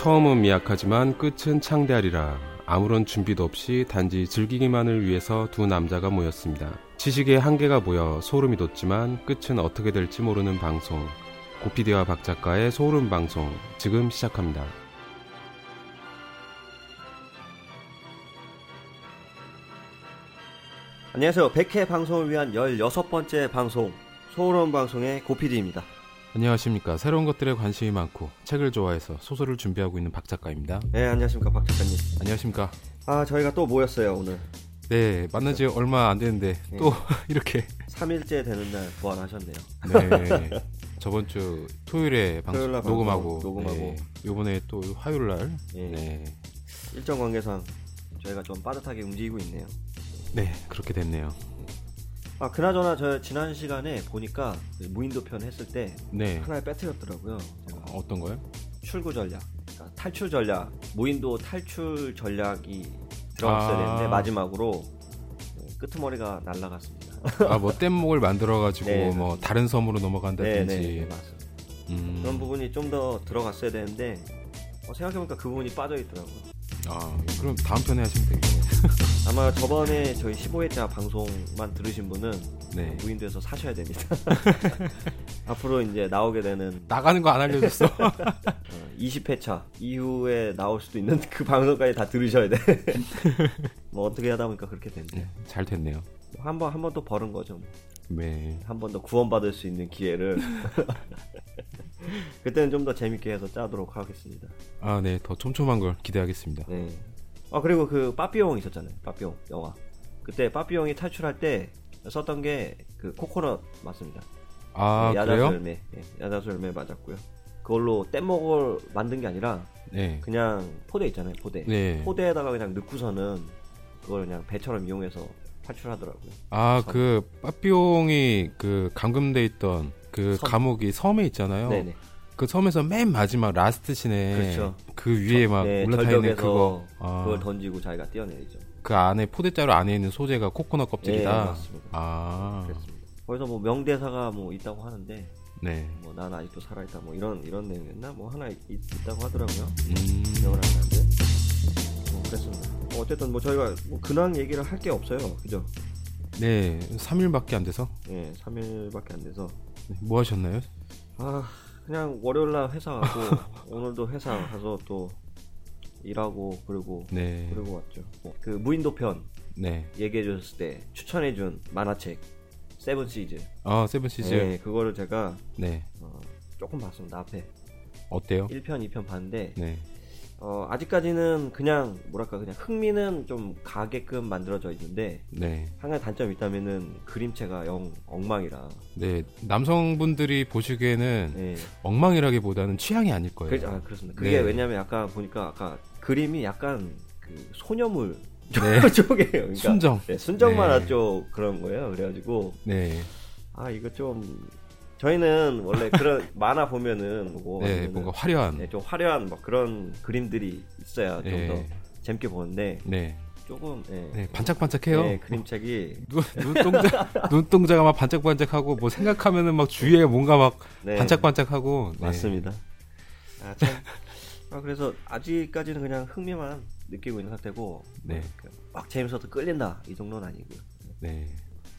처음은 미약하지만 끝은 창대하리라. 아무런 준비도 없이 단지 즐기기만을 위해서 두 남자가 모였습니다. 지식의 한계가 모여 소름이 돋지만 끝은 어떻게 될지 모르는 방송. 고피디와 박 작가의 소름 방송 지금 시작합니다. 안녕하세요. 100회 방송을 위한 16번째 방송 소름 방송의 고피디입니다. 안녕하십니까. 새로운 것들에 관심이 많고 책을 좋아해서 소설을 준비하고 있는 박 작가입니다. 네, 안녕하십니까. 박 작가님. 안녕하십니까. 아, 저희가 또 모였어요, 오늘. 네, 만난 지 얼마 안 됐는데 네. 또 이렇게 3일째 되는 날 부활하셨네요. 네. 저번 주 토요일에 방송 토요일 녹음하고 녹음하고. 네. 요번에 또 화요일 날 예. 네. 일정 관계상 저희가 좀 빠듯하게 움직이고 있네요. 네, 그렇게 됐네요. 아, 그나저나 저 지난 시간에 보니까 그 무인도 편 했을 때 네. 하나를 빼뜨렸더라고요. 제가 어떤 거요? 출구 전략, 그러니까 탈출 전략, 무인도 탈출 전략이 들어갔어야 아. 되는데 마지막으로 네, 끄트머리가 날라갔습니다. 아, 뭐 뗏목을 만들어 가지고 네. 뭐 다른 섬으로 네, 넘어간다든지. 네, 네, 맞습니다. 음. 그런 부분이 좀 더 들어갔어야 되는데 어, 생각해보니까 그 부분이 빠져 있더라고요. 아, 그럼 다음 편에 하시면 되겠네요. 아마 저번에 저희 15회차 방송만 들으신 분은 네. 무인도에서 사셔야 됩니다. 앞으로 이제 나오게 되는 나가는 거 안 알려줬어. 어, 20회차 이후에 나올 수도 있는 그 방송까지 다 들으셔야 돼. 뭐 어떻게 하다 보니까 그렇게 됐네. 네, 잘 됐네요. 한 번 한 번 또 버는 거죠. 뭐. 네. 한 번 더 구원받을 수 있는 기회를 그때는 좀 더 재밌게 해서 짜도록 하겠습니다. 아, 네. 더 촘촘한 걸 기대하겠습니다. 네. 아 그리고 그 빠삐용 있었잖아요. 빠삐용 영화. 그때 빠삐용이 탈출할 때 썼던 게 그 코코넛 맞습니다. 아, 야자수 그래요? 열매. 예, 야자수 열매 맞았고요. 그걸로 뗏목을 만든 게 아니라 네. 그냥 포대 있잖아요. 포대. 네. 포대에다가 그냥 넣고서는 그걸 그냥 배처럼 이용해서 탈출하더라고요. 아, 그 빠삐용이 그 감금돼 있던 그 섬. 감옥이 섬에 있잖아요. 네네. 그 섬에서 맨 마지막 last scene에 그렇죠. 그 위에 막 네, 올라타 있는 그거 아, 그걸 던지고 자기가 뛰어내리죠. 그 안에 포대자루 안에 있는 소재가 코코넛 네, 껍질이다. 맞습니다. 아, 그렇습니다. 거기서 뭐 명대사가 뭐 있다고 하는데 네. 뭐 난 아직도 살아 있다 뭐 이런 이런 내용이었나 뭐 하나 있, 있다고 하더라고요. 음, 기억을 안 나는데 뭐 그랬습니다. 뭐 어쨌든 뭐 저희가 뭐 근황 얘기를 할 게 없어요. 그죠? 네, 3일밖에 안 돼서 예, 3일밖에 안 돼서 뭐 하셨나요? 아 그냥 월요일 날 회사 가고 오늘도 회사 가서 또 일하고 그리고 네, 그리고 왔죠. 뭐, 그 무인도 편 네. 얘기해 줬을 때 추천해 준 만화책 Seven Seeds. 아 Seven Seeds. 네, 그거를 제가 네, 어, 조금 봤습니다. 앞에 어때요? 1편, 2편 봤는데 네, 어, 아직까지는 그냥 뭐랄까 그냥 흥미는 좀 가게끔 만들어져 있는데 네, 한 가지 단점이 있다면은 그림체가 영 엉망이라. 네. 남성분들이 보시기에는 네. 엉망이라기보다는 취향이 아닐 거예요. 그, 아, 그렇습니다. 그게 네. 왜냐면 약간 보니까 아까 그림이 약간 그 소녀물 네. 쪽이에요. 그러니까 순정. 네, 순정 만화 네. 쪽 그런 거예요. 그래가지고 네, 아 이거 좀 저희는 원래 그런 만화 보면은 뭐 네, 뭔가 화려한. 네, 좀 화려한 막 그런 그림들이 있어야 좀더 네, 재밌게 보는데 네, 조금 예. 네, 반짝반짝해요. 네, 그림책이 눈, 눈동자, 눈동자가 막 반짝반짝하고 뭐 생각하면은 막 주위에 뭔가 막 네, 반짝반짝하고. 네. 맞습니다. 아, 참. 아, 그래서 아직까지는 그냥 흥미만 느끼고 있는 상태고 네, 막 재밌어서 끌린다 이 정도는 아니고요. 네,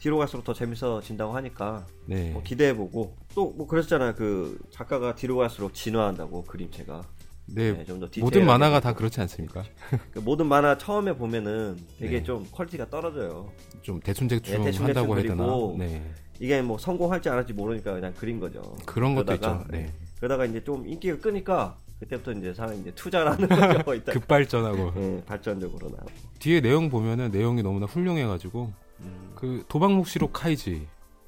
뒤로 갈수록 더 재밌어진다고 하니까 네. 뭐 기대해보고 또 뭐 그랬잖아요. 그 작가가 뒤로 갈수록 진화한다고 그림체가 네, 네, 좀더 모든 만화가 다 그렇지 않습니까? 그 모든 만화 처음에 보면은 되게 네. 좀 퀄리티가 떨어져요. 좀 대충대충 네, 한다고 해야 되나? 네, 이게 뭐 성공할지 안 할지 모르니까 그냥 그린 거죠. 그런 것도 그러다가, 있죠. 네, 그러다가 이제 좀 인기가 끄니까 그때부터 이제 사람이 이제 투자라는 거죠. 급발전하고 네, 발전적으로 나. 뒤에 내용 보면은 내용이 너무나 훌륭해가지고 음. 그 도박 묵시록 카이지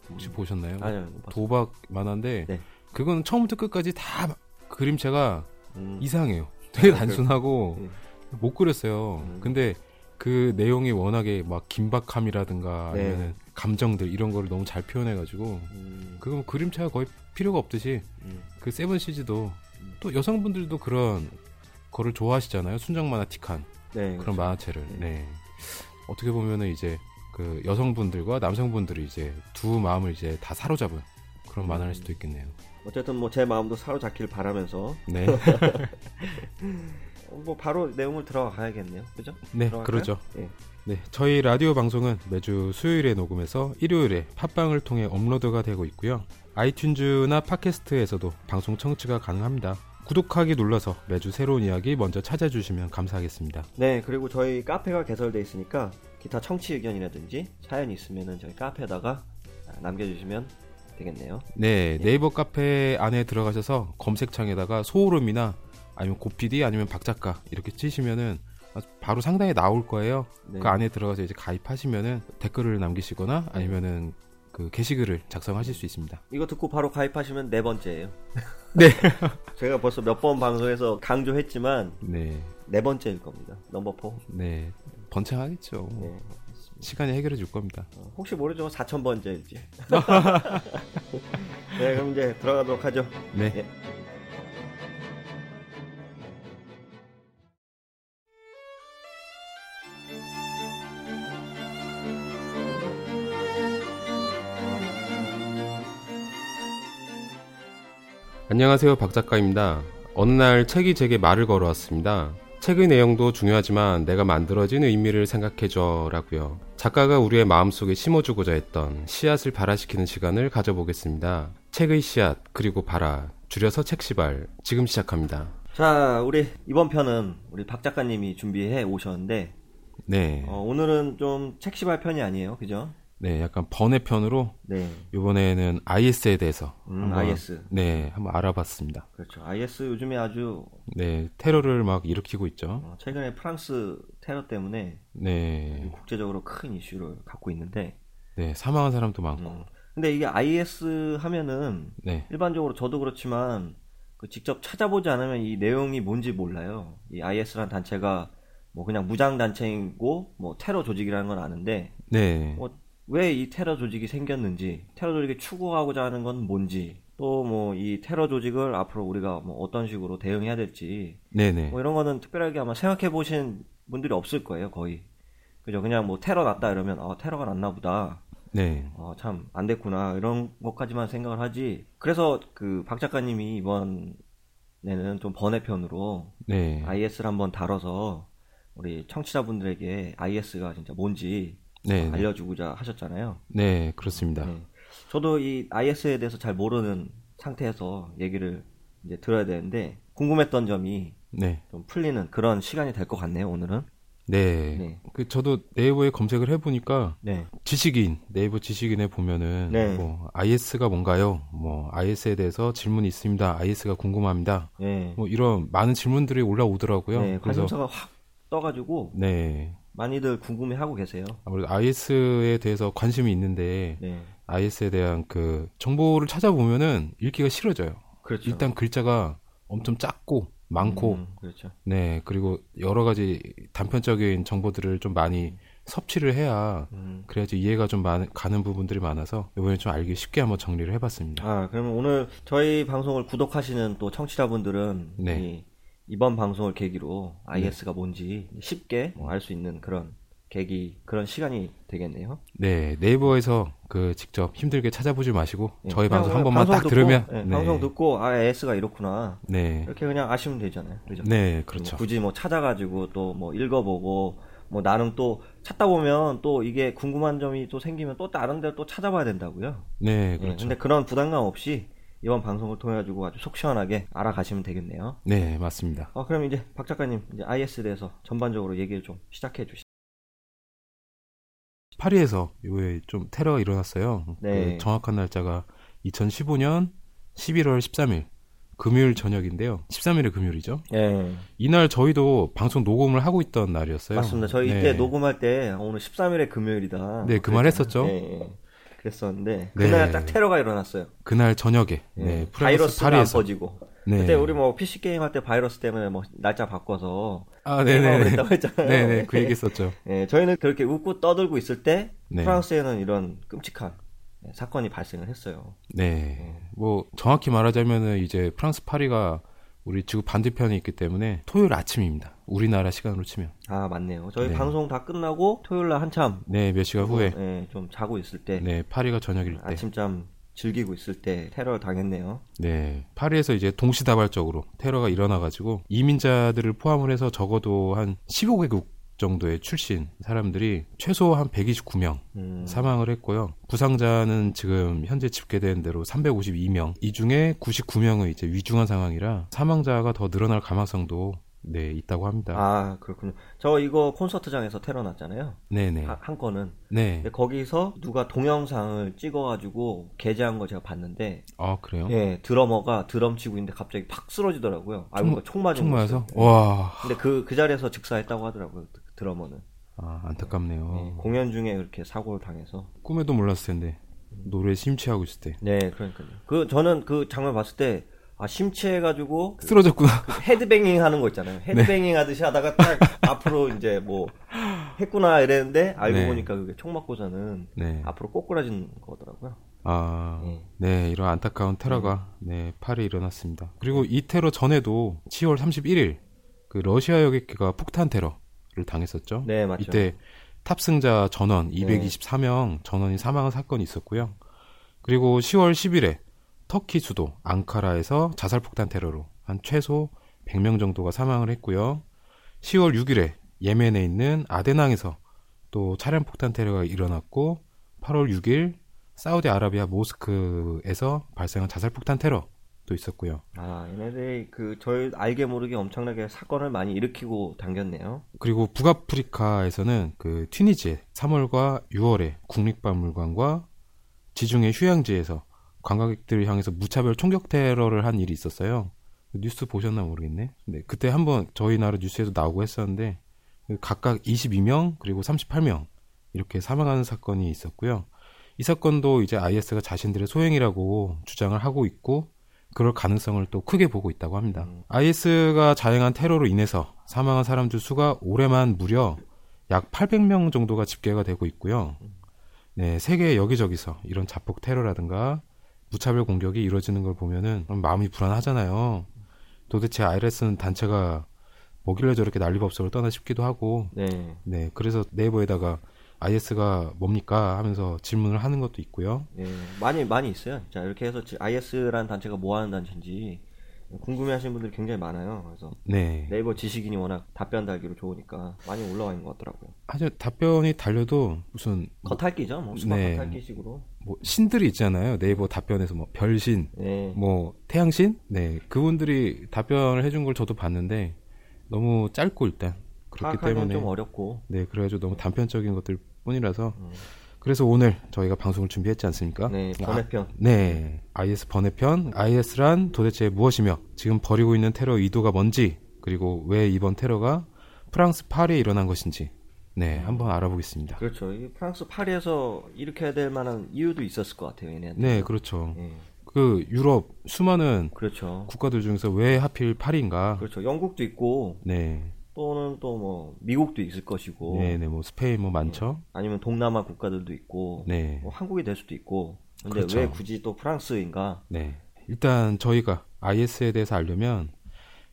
혹시 보셨나요? 아니요. 도박 만화인데 네. 그건 처음부터 끝까지 다 그림체가 음. 이상해요. 되게 아, 단순하고 네. 못 그렸어요. 음. 근데 그 내용이 워낙에 막 긴박함이라든가 네. 아니면 감정들 이런 거를 너무 잘 표현해가지고 음. 그거 뭐 그림체가 거의 필요가 없듯이 음. 그 세븐 시즈도 음. 또 여성분들도 그런 거를 좋아하시잖아요. 순정 만화틱한 네. 그런 그렇죠. 만화체를. 네. 네. 어떻게 보면은 이제 그 여성분들과 남성분들이 이제 두 마음을 이제 다 사로잡은 그런 만화일 수도 있겠네요. 어쨌든 뭐 제 마음도 사로잡길 바라면서 네. 어, 뭐 바로 내용을 들어가야겠네요. 그죠? 네, 들어갈까요? 그러죠. 예. 네, 저희 라디오 방송은 매주 수요일에 녹음해서 일요일에 팟빵을 통해 업로드가 되고 있고요. 아이튠즈나 팟캐스트에서도 방송 청취가 가능합니다. 구독하기 눌러서 매주 새로운 이야기 먼저 찾아주시면 감사하겠습니다. 네, 그리고 저희 카페가 개설돼 있으니까 기타 청취 의견이라든지 사연이 있으면은 저희 카페에다가 남겨주시면 되겠네요. 네, 네이버 카페 안에 들어가셔서 검색창에다가 소울음이나 아니면 고PD 아니면 박작가 이렇게 치시면은 바로 상단에 나올 거예요. 네. 그 안에 들어가서 이제 가입하시면은 댓글을 남기시거나 아니면은 그 게시글을 작성하실 수 있습니다. 이거 듣고 바로 가입하시면 네 번째예요. 네. 제가 벌써 몇 번 방송에서 강조했지만 네, 네 번째일 겁니다. 넘버 4. 네, 번창하겠죠. 네. 시간이 해결해 줄 겁니다. 어, 혹시 모르죠? 4천 번째일지. 네, 그럼 이제 들어가도록 하죠. 네. 예. 안녕하세요, 박 작가입니다. 어느 날 책이 제게 말을 걸어왔습니다. 책의 내용도 중요하지만 내가 만들어진 의미를 생각해줘라고요. 작가가 우리의 마음속에 심어주고자 했던 씨앗을 발화시키는 시간을 가져보겠습니다. 책의 씨앗 그리고 발화 줄여서 책시발 지금 시작합니다. 자, 우리 이번 편은 우리 박 작가님이 준비해 오셨는데 네, 어, 오늘은 좀 책시발 편이 아니에요, 그죠? 네, 약간 번외편으로 네, 이번에는 IS에 대해서 음, 한번, IS. 네, 한번 알아봤습니다. 그렇죠. IS 요즘에 아주 네, 테러를 막 일으키고 있죠. 어, 최근에 프랑스 테러 때문에 네, 국제적으로 큰 이슈를 갖고 있는데, 네, 사망한 사람도 많고, 음, 근데 이게 IS 하면은 네, 일반적으로 저도 그렇지만 그 직접 찾아보지 않으면 이 내용이 뭔지 몰라요. 이 IS라는 단체가 뭐 그냥 무장 단체이고 뭐 테러 조직이라는 건 아는데 네, 뭐 왜 이 테러 조직이 생겼는지, 테러 조직이 추구하고자 하는 건 뭔지, 또 뭐 이 테러 조직을 앞으로 우리가 뭐 어떤 식으로 대응해야 될지, 네, 네, 뭐 이런 거는 특별하게 아마 생각해 보신 분들이 없을 거예요, 거의. 그죠? 그냥 뭐 테러 났다 이러면, 아, 테러가 났나 보다. 네, 어, 참, 안 됐구나. 이런 것까지만 생각을 하지. 그래서 그 박 작가님이 이번에는 좀 번외편으로 네, IS를 한번 다뤄서 우리 청취자분들에게 IS가 진짜 뭔지 네, 네, 알려주고자 하셨잖아요. 네, 그렇습니다. 네. 저도 이 IS에 대해서 잘 모르는 상태에서 얘기를 이제 들어야 되는데 궁금했던 점이 네, 좀 풀리는 그런 시간이 될 것 같네요, 오늘은. 네. 네. 그 저도 네이버에 검색을 해보니까 네. 지식인 네이버 지식인에 보면은 네. 뭐 IS가 뭔가요? 뭐 IS에 대해서 질문이 있습니다. IS가 궁금합니다. 네. 뭐 이런 많은 질문들이 올라오더라고요. 네, 그래서 관심사가 확 떠가지고 네 많이들 궁금해하고 계세요. 아무래도 IS에 대해서 관심이 있는데 네. IS에 대한 그 정보를 찾아보면은 읽기가 싫어져요. 그렇죠. 일단 글자가 엄청 작고 많고 음, 그렇죠. 네 그리고 여러 가지 단편적인 정보들을 좀 많이 섭취를 해야 음. 그래야지 이해가 좀 많- 가는 부분들이 많아서 이번에 좀 알기 쉽게 한번 정리를 해봤습니다. 아, 그러면 오늘 저희 방송을 구독하시는 또 청취자분들은 네. 이, 이번 방송을 계기로 IS가 뭔지 쉽게 알수 있는 그런 계기, 그런 시간이 되겠네요. 네 네이버에서 그 직접 힘들게 찾아보지 마시고 예, 저희 방송 한 번만 딱 듣고, 들으면 예, 네. 방송 듣고 아 IS가 이렇구나 네, 이렇게 그냥 아시면 되잖아요. 그죠? 네 그렇죠. 굳이 뭐 찾아가지고 또 뭐 읽어보고 뭐 나름 또 찾다 보면 또 이게 궁금한 점이 또 생기면 또 다른 데를 또 찾아봐야 된다고요. 네 예, 그렇죠. 근데 그런 부담감 없이 이번 방송을 통해 가지고 아주 속 시원하게 알아가시면 되겠네요. 네 맞습니다. 어, 그럼 이제 박 작가님 이제 IS에 대해서 전반적으로 얘기를 좀 시작해 주시죠. 파리에서 요에 좀 테러가 일어났어요. 네. 그 정확한 날짜가 2015년 11월 13일 금요일 저녁인데요. 13일의 금요일이죠. 예. 이날 저희도 방송 녹음을 하고 있던 날이었어요. 맞습니다. 저희 네. 이때 녹음할 때 어, 오늘 13일의 금요일이다. 네, 그 말 했었죠. 예, 예. 그랬었는데 네. 그날 딱 테러가 일어났어요. 그날 저녁에 예. 네, 프랑스 바이러스가 안 파리에서 퍼지고. 네. 그때 우리 뭐 PC 게임 할 때 바이러스 때문에 뭐 날짜 바꿔서 아, 네네. 그랬다고 했잖아요. 네네, 그 얘기 했었죠. 예, 저희는 그렇게 웃고 떠들고 있을 때 네. 프랑스에는 이런 끔찍한 예, 사건이 발생을 했어요. 네. 뭐, 정확히 말하자면은 이제 프랑스 파리가 우리 지구 반대편에 있기 때문에 토요일 아침입니다. 우리나라 시간으로 치면. 아 맞네요. 저희 네. 방송 다 끝나고 토요일 날 한참 네, 몇 시간 후에. 네, 좀 자고 있을 때 네, 파리가 저녁일 때. 아침잠 즐기고 있을 때 테러를 당했네요. 네. 파리에서 이제 동시다발적으로 테러가 일어나가지고 이민자들을 포함을 해서 적어도 한 15개국 정도의 출신 사람들이 최소 한 129명 음, 사망을 했고요. 부상자는 지금 현재 집계된 대로 352명. 이 중에 99명은 이제 위중한 상황이라 사망자가 더 늘어날 가능성도 네, 있다고 합니다. 아 그렇군요. 저 이거 콘서트장에서 테러 났잖아요. 네네. 아, 한 건은 네. 거기서 누가 동영상을 찍어가지고 게재한 거 제가 봤는데 아, 그래요? 예 드러머가 드럼 치고 있는데 갑자기 팍 쓰러지더라고요. 아 총- 이거 총 맞은 총 맞아서? 거였어요. 와. 근데 그 그 자리에서 즉사했다고 하더라고요. 그 드러머는 아, 안타깝네요. 예, 공연 중에 그렇게 사고를 당해서 꿈에도 몰랐을 텐데. 노래에 심취하고 있을 때. 네 그러니까요. 그 저는 그 장면 봤을 때 아 심취해가지고 그 쓰러졌구나. 헤드뱅잉 하는 거 있잖아요. 네. 헤드뱅잉 하듯이 하다가 딱 앞으로 이제 뭐 했구나 이랬는데 알고 네. 보니까 그게 총 맞고서는 네. 앞으로 꼬꾸라진 거더라고요. 아, 네. 네, 이런 안타까운 테러가 네, 파리에 일어났습니다. 그리고 이 테러 전에도 10월 31일 그 러시아 여객기가 폭탄 테러 를 당했었죠. 네 맞죠. 이때 탑승자 전원 224명 전원이 사망한 사건이 있었고요. 그리고 10월 10일에 터키 수도 앙카라에서 자살 폭탄 테러로 한 최소 100명 정도가 사망을 했고요. 10월 6일에 예멘에 있는 아데낭에서 또 차량 폭탄 테러가 일어났고 8월 6일 사우디아라비아 모스크에서 발생한 자살 폭탄 테러 도 있었고요. 아 얘네들이 그 저희 알게 모르게 엄청나게 사건을 많이 일으키고 당겼네요. 그리고 북아프리카에서는 그 튀니지에 3월과 6월에 국립박물관과 지중해 휴양지에서 관광객들을 향해서 무차별 총격 테러를 한 일이 있었어요. 뉴스 보셨나 모르겠네. 네, 그때 한번 저희 나라 뉴스에도 나오고 했었는데 각각 22명 그리고 38명 이렇게 사망하는 사건이 있었고요. 이 사건도 이제 IS가 자신들의 소행이라고 주장을 하고 있고 그럴 가능성을 또 크게 보고 있다고 합니다. IS가 자행한 테러로 인해서 사망한 사람들 수가 올해만 무려 약 800명 정도가 집계가 되고 있고요. 네, 세계 여기저기서 이런 자폭 테러라든가 무차별 공격이 이루어지는 걸 보면은 마음이 불안하잖아요. 도대체 IS는 단체가 뭐길래 저렇게 난리법석을 떠나 싶기도 하고, 네. 네, 그래서 네이버에다가 IS가 뭡니까 하면서 질문을 하는 것도 있고요. 네, 많이 많이 있어요. 자 이렇게 해서 IS라는 단체가 뭐 하는 단체인지 궁금해하시는 분들이 굉장히 많아요. 그래서 네. 네이버 지식인이 워낙 답변 달기로 좋으니까 많이 올라와 있는 것 같더라고요. 아주 답변이 달려도 무슨 겉핥기죠, 뭐 수박 네. 겉핥기식으로. 뭐 신들이 있잖아요. 네이버 답변에서 뭐 별신, 네, 뭐 태양신, 네 그분들이 답변을 해준 걸 저도 봤는데 너무 짧고 일단 그렇기 때문에 좀 어렵고. 네 그래가지고 너무 단편적인 것들 뿐이라서 음. 그래서 오늘 저희가 방송을 준비했지 않습니까? 네, 아, 번외편. 네, IS 번외편, IS란 도대체 무엇이며 지금 벌이고 있는 테러 의도가 뭔지 그리고 왜 이번 테러가 프랑스 파리에 일어난 것인지 네 한번 알아보겠습니다. 그렇죠. 이 프랑스 파리에서 일으켜야 될 만한 이유도 있었을 것 같아요, 얘네한테. 네, 그렇죠. 예, 그 유럽 수많은 그렇죠. 국가들 중에서 왜 하필 파리인가? 그렇죠. 영국도 있고 네, 또는 또 뭐 미국도 있을 것이고 네, 네, 뭐 스페인 뭐 많죠. 아니면 동남아 국가들도 있고 네, 뭐 한국이 될 수도 있고 근데 그렇죠. 왜 굳이 또 프랑스인가? 네. 일단 저희가 IS에 대해서 알려면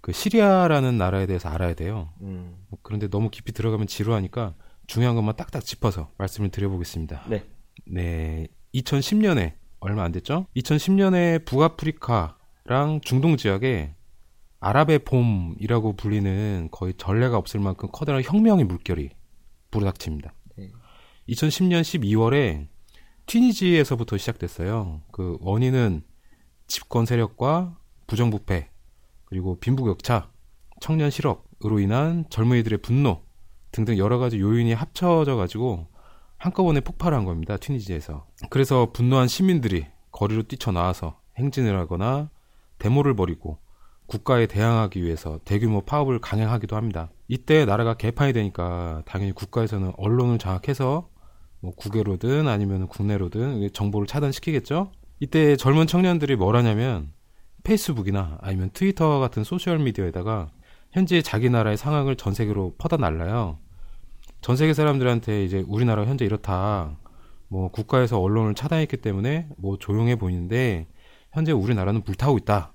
그 시리아라는 나라에 대해서 알아야 돼요. 음, 그런데 너무 깊이 들어가면 지루하니까 중요한 것만 딱딱 짚어서 말씀을 드려보겠습니다. 네, 네, 2010년에 얼마 안 됐죠? 2010년에 북아프리카랑 중동 지역에 아랍의 봄이라고 불리는 거의 전례가 없을 만큼 커다란 혁명의 물결이 불어닥칩니다. 네. 2010년 12월에 튀니지에서부터 시작됐어요. 그 원인은 집권 세력과 부정부패, 그리고 빈부격차, 청년 실업으로 인한 젊은이들의 분노 등등 여러 가지 요인이 합쳐져 가지고 한꺼번에 폭발한 겁니다. 튀니지에서. 그래서 분노한 시민들이 거리로 뛰쳐나와서 행진을 하거나 데모를 벌이고 국가에 대항하기 위해서 대규모 파업을 강행하기도 합니다. 이때 나라가 개판이 되니까 당연히 국가에서는 언론을 장악해서 뭐 국외로든 아니면 국내로든 정보를 차단시키겠죠. 이때 젊은 청년들이 뭘 하냐면 페이스북이나 아니면 트위터 같은 소셜 미디어에다가 현재 자기 나라의 상황을 전 세계로 퍼다 날라요. 전 세계 사람들한테 이제 우리나라가 현재 이렇다. 뭐 국가에서 언론을 차단했기 때문에 뭐 조용해 보이는데 현재 우리나라는 불타고 있다.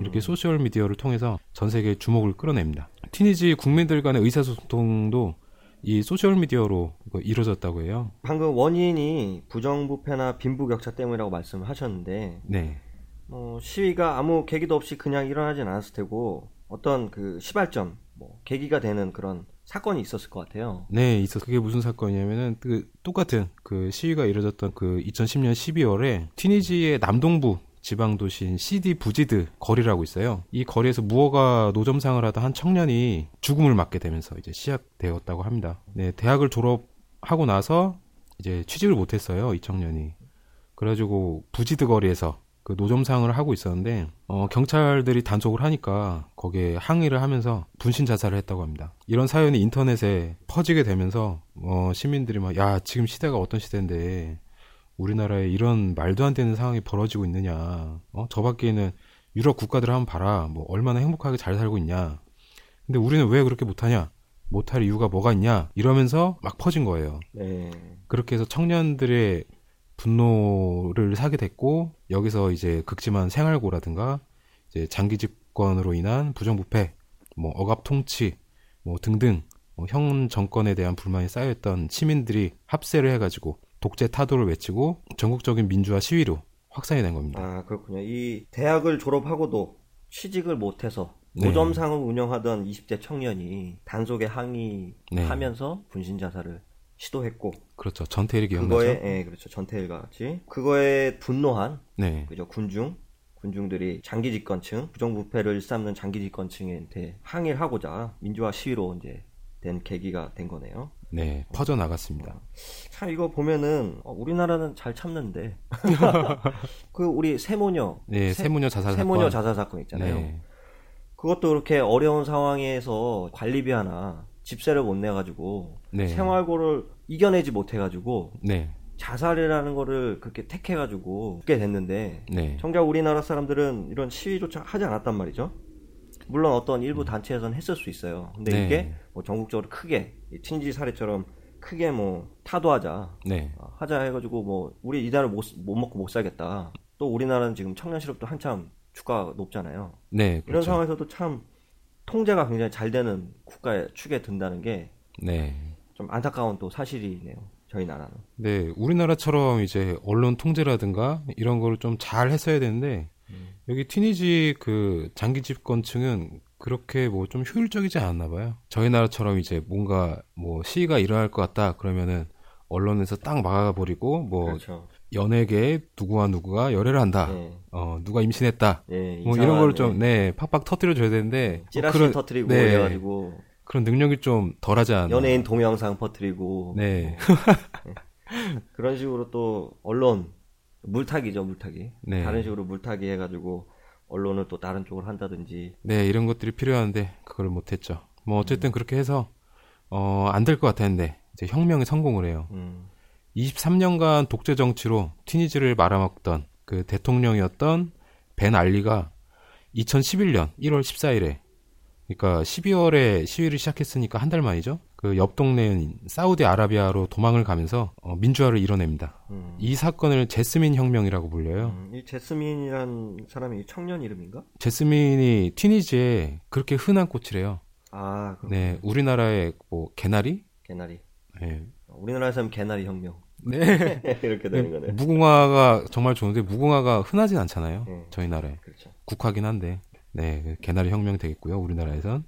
이렇게 소셜 미디어를 통해서 전 세계의 주목을 끌어냅니다. 튀니지 국민들 간의 의사소통도 이 소셜 미디어로 이루어졌다고 해요. 방금 원인이 부정부패나 빈부격차 때문이라고 말씀을 하셨는데 네. 어, 시위가 아무 계기도 없이 그냥 일어나진 않았을 테고 어떤 그 시발점, 뭐 계기가 되는 그런 사건이 있었을 것 같아요. 네, 있어. 그게 무슨 사건이냐면은 그 똑같은 그 시위가 이뤄졌던 그 2010년 12월에 튀니지의 남동부 지방 도시인 CD 부지드 거리라고 있어요. 이 거리에서 무허가 노점상을 하던 한 청년이 죽음을 맞게 되면서 이제 시작되었다고 합니다. 네, 대학을 졸업하고 나서 이제 취직을 못했어요. 이 청년이. 그래가지고 부지드 거리에서 그 노점상을 하고 있었는데 어, 경찰들이 단속을 하니까 거기에 항의를 하면서 분신 자살을 했다고 합니다. 이런 사연이 인터넷에 퍼지게 되면서 어, 시민들이 막 야 지금 시대가 어떤 시대인데 우리나라에 이런 말도 안 되는 상황이 벌어지고 있느냐? 어, 저 밖에는 유럽 국가들 한번 봐라. 뭐 얼마나 행복하게 잘 살고 있냐? 근데 우리는 왜 그렇게 못하냐? 못할 이유가 뭐가 있냐? 이러면서 막 퍼진 거예요. 네. 그렇게 해서 청년들의 분노를 사게 됐고 여기서 이제 극심한 생활고라든가 이제 장기 집권으로 인한 부정부패, 뭐 억압 통치, 뭐 등등 뭐형 정권에 대한 불만이 쌓여있던 시민들이 합세를 해가지고 독재 타도를 외치고 전국적인 민주화 시위로 확산이 된 겁니다. 아 그렇군요. 이 대학을 졸업하고도 취직을 못해서 네. 노점상을 운영하던 20대 청년이 단속에 항의하면서 네. 분신 자살을 시도했고 그렇죠 전태일이 기억나죠? 그거에 예, 그렇죠 전태일과 같이 그거에 분노한 네. 그죠 군중 군중들이 장기 집권층 부정부패를 일삼는 장기 집권층한테 항의를 하고자 민주화 시위로 이제 된 계기가 된 거네요. 네, 퍼져 나갔습니다. 어, 참 이거 보면은 어, 우리나라는 잘 참는데 그 우리 세모녀, 네, 세, 모녀 자살 세모녀 사건. 자살 사건 있잖아요. 네. 그것도 그렇게 어려운 상황에서 관리비 하나 집세를 못 내가지고 네. 생활고를 이겨내지 못해가지고 네. 자살이라는 거를 그렇게 택해가지고 죽게 됐는데 네. 정작 우리나라 사람들은 이런 시위조차 하지 않았단 말이죠. 물론 어떤 일부 단체에서는 했을 수 있어요. 근데 네. 이게 뭐 전국적으로 크게 틴지 사례처럼 크게 뭐 타도하자 네. 어, 하자 해가지고 뭐 우리 이달을 못, 못 먹고 못 살겠다. 또 우리나라는 지금 청년 실업도 한참 주가 높잖아요. 네, 그렇죠. 이런 상황에서도 참 통제가 굉장히 잘 되는 국가의 축에 든다는 게 네. 좀 안타까운 또 사실이네요. 저희 나라는. 네, 우리나라처럼 이제 언론 통제라든가 이런 거를 좀 잘 했어야 되는데 음. 여기 티니지 그 장기 집권층은 그렇게 뭐 좀 효율적이지 않았나 봐요. 저희 나라처럼 이제 뭔가 뭐 시위가 일어날 것 같다 그러면은 언론에서 딱 막아버리고 뭐 그렇죠. 연예계 누구와 누구가 열애를 한다. 네. 어 누가 임신했다. 네, 뭐 이런 걸 좀네 팍팍 터뜨려 줘야 되는데 뭐 찌라시 뭐 터뜨리고 네, 해가지고 그런 능력이 좀 덜하지 않나. 연예인 동영상 퍼뜨리고. 네. 뭐. 네. 그런 식으로 또 언론 물타기죠 물타기. 네. 다른 식으로 물타기 해가지고 언론을 또 다른 쪽으로 한다든지. 네 이런 것들이 필요한데 그걸 못했죠. 뭐 어쨌든 음. 그렇게 해서 어 안 될 것 같았는데 이제 혁명에 성공을 해요. 음. 23년간 독재 정치로 튀니지를 말아먹던 그 대통령이었던 벤 알리가 2011년 1월 14일에 그러니까 12월에 시위를 시작했으니까 한 달 만이죠. 그 옆 동네인 사우디아라비아로 도망을 가면서 어, 민주화를 이뤄냅니다. 음. 이 사건을 제스민 혁명이라고 불려요. 음, 이 제스민이란 사람이 청년 이름인가? 제스민이 튀니지에 그렇게 흔한 꽃이래요. 아, 그렇구나. 네, 우리나라의 뭐 개나리? 개나리. 네. 우리나라에서는 개나리 혁명. 네. 이렇게 되는 거네. 무궁화가 정말 좋은데 무궁화가 흔하진 않잖아요. 네. 저희 나라에. 그렇죠. 국화긴 한데. 네, 그 개나리 혁명 되겠고요. 우리나라에선.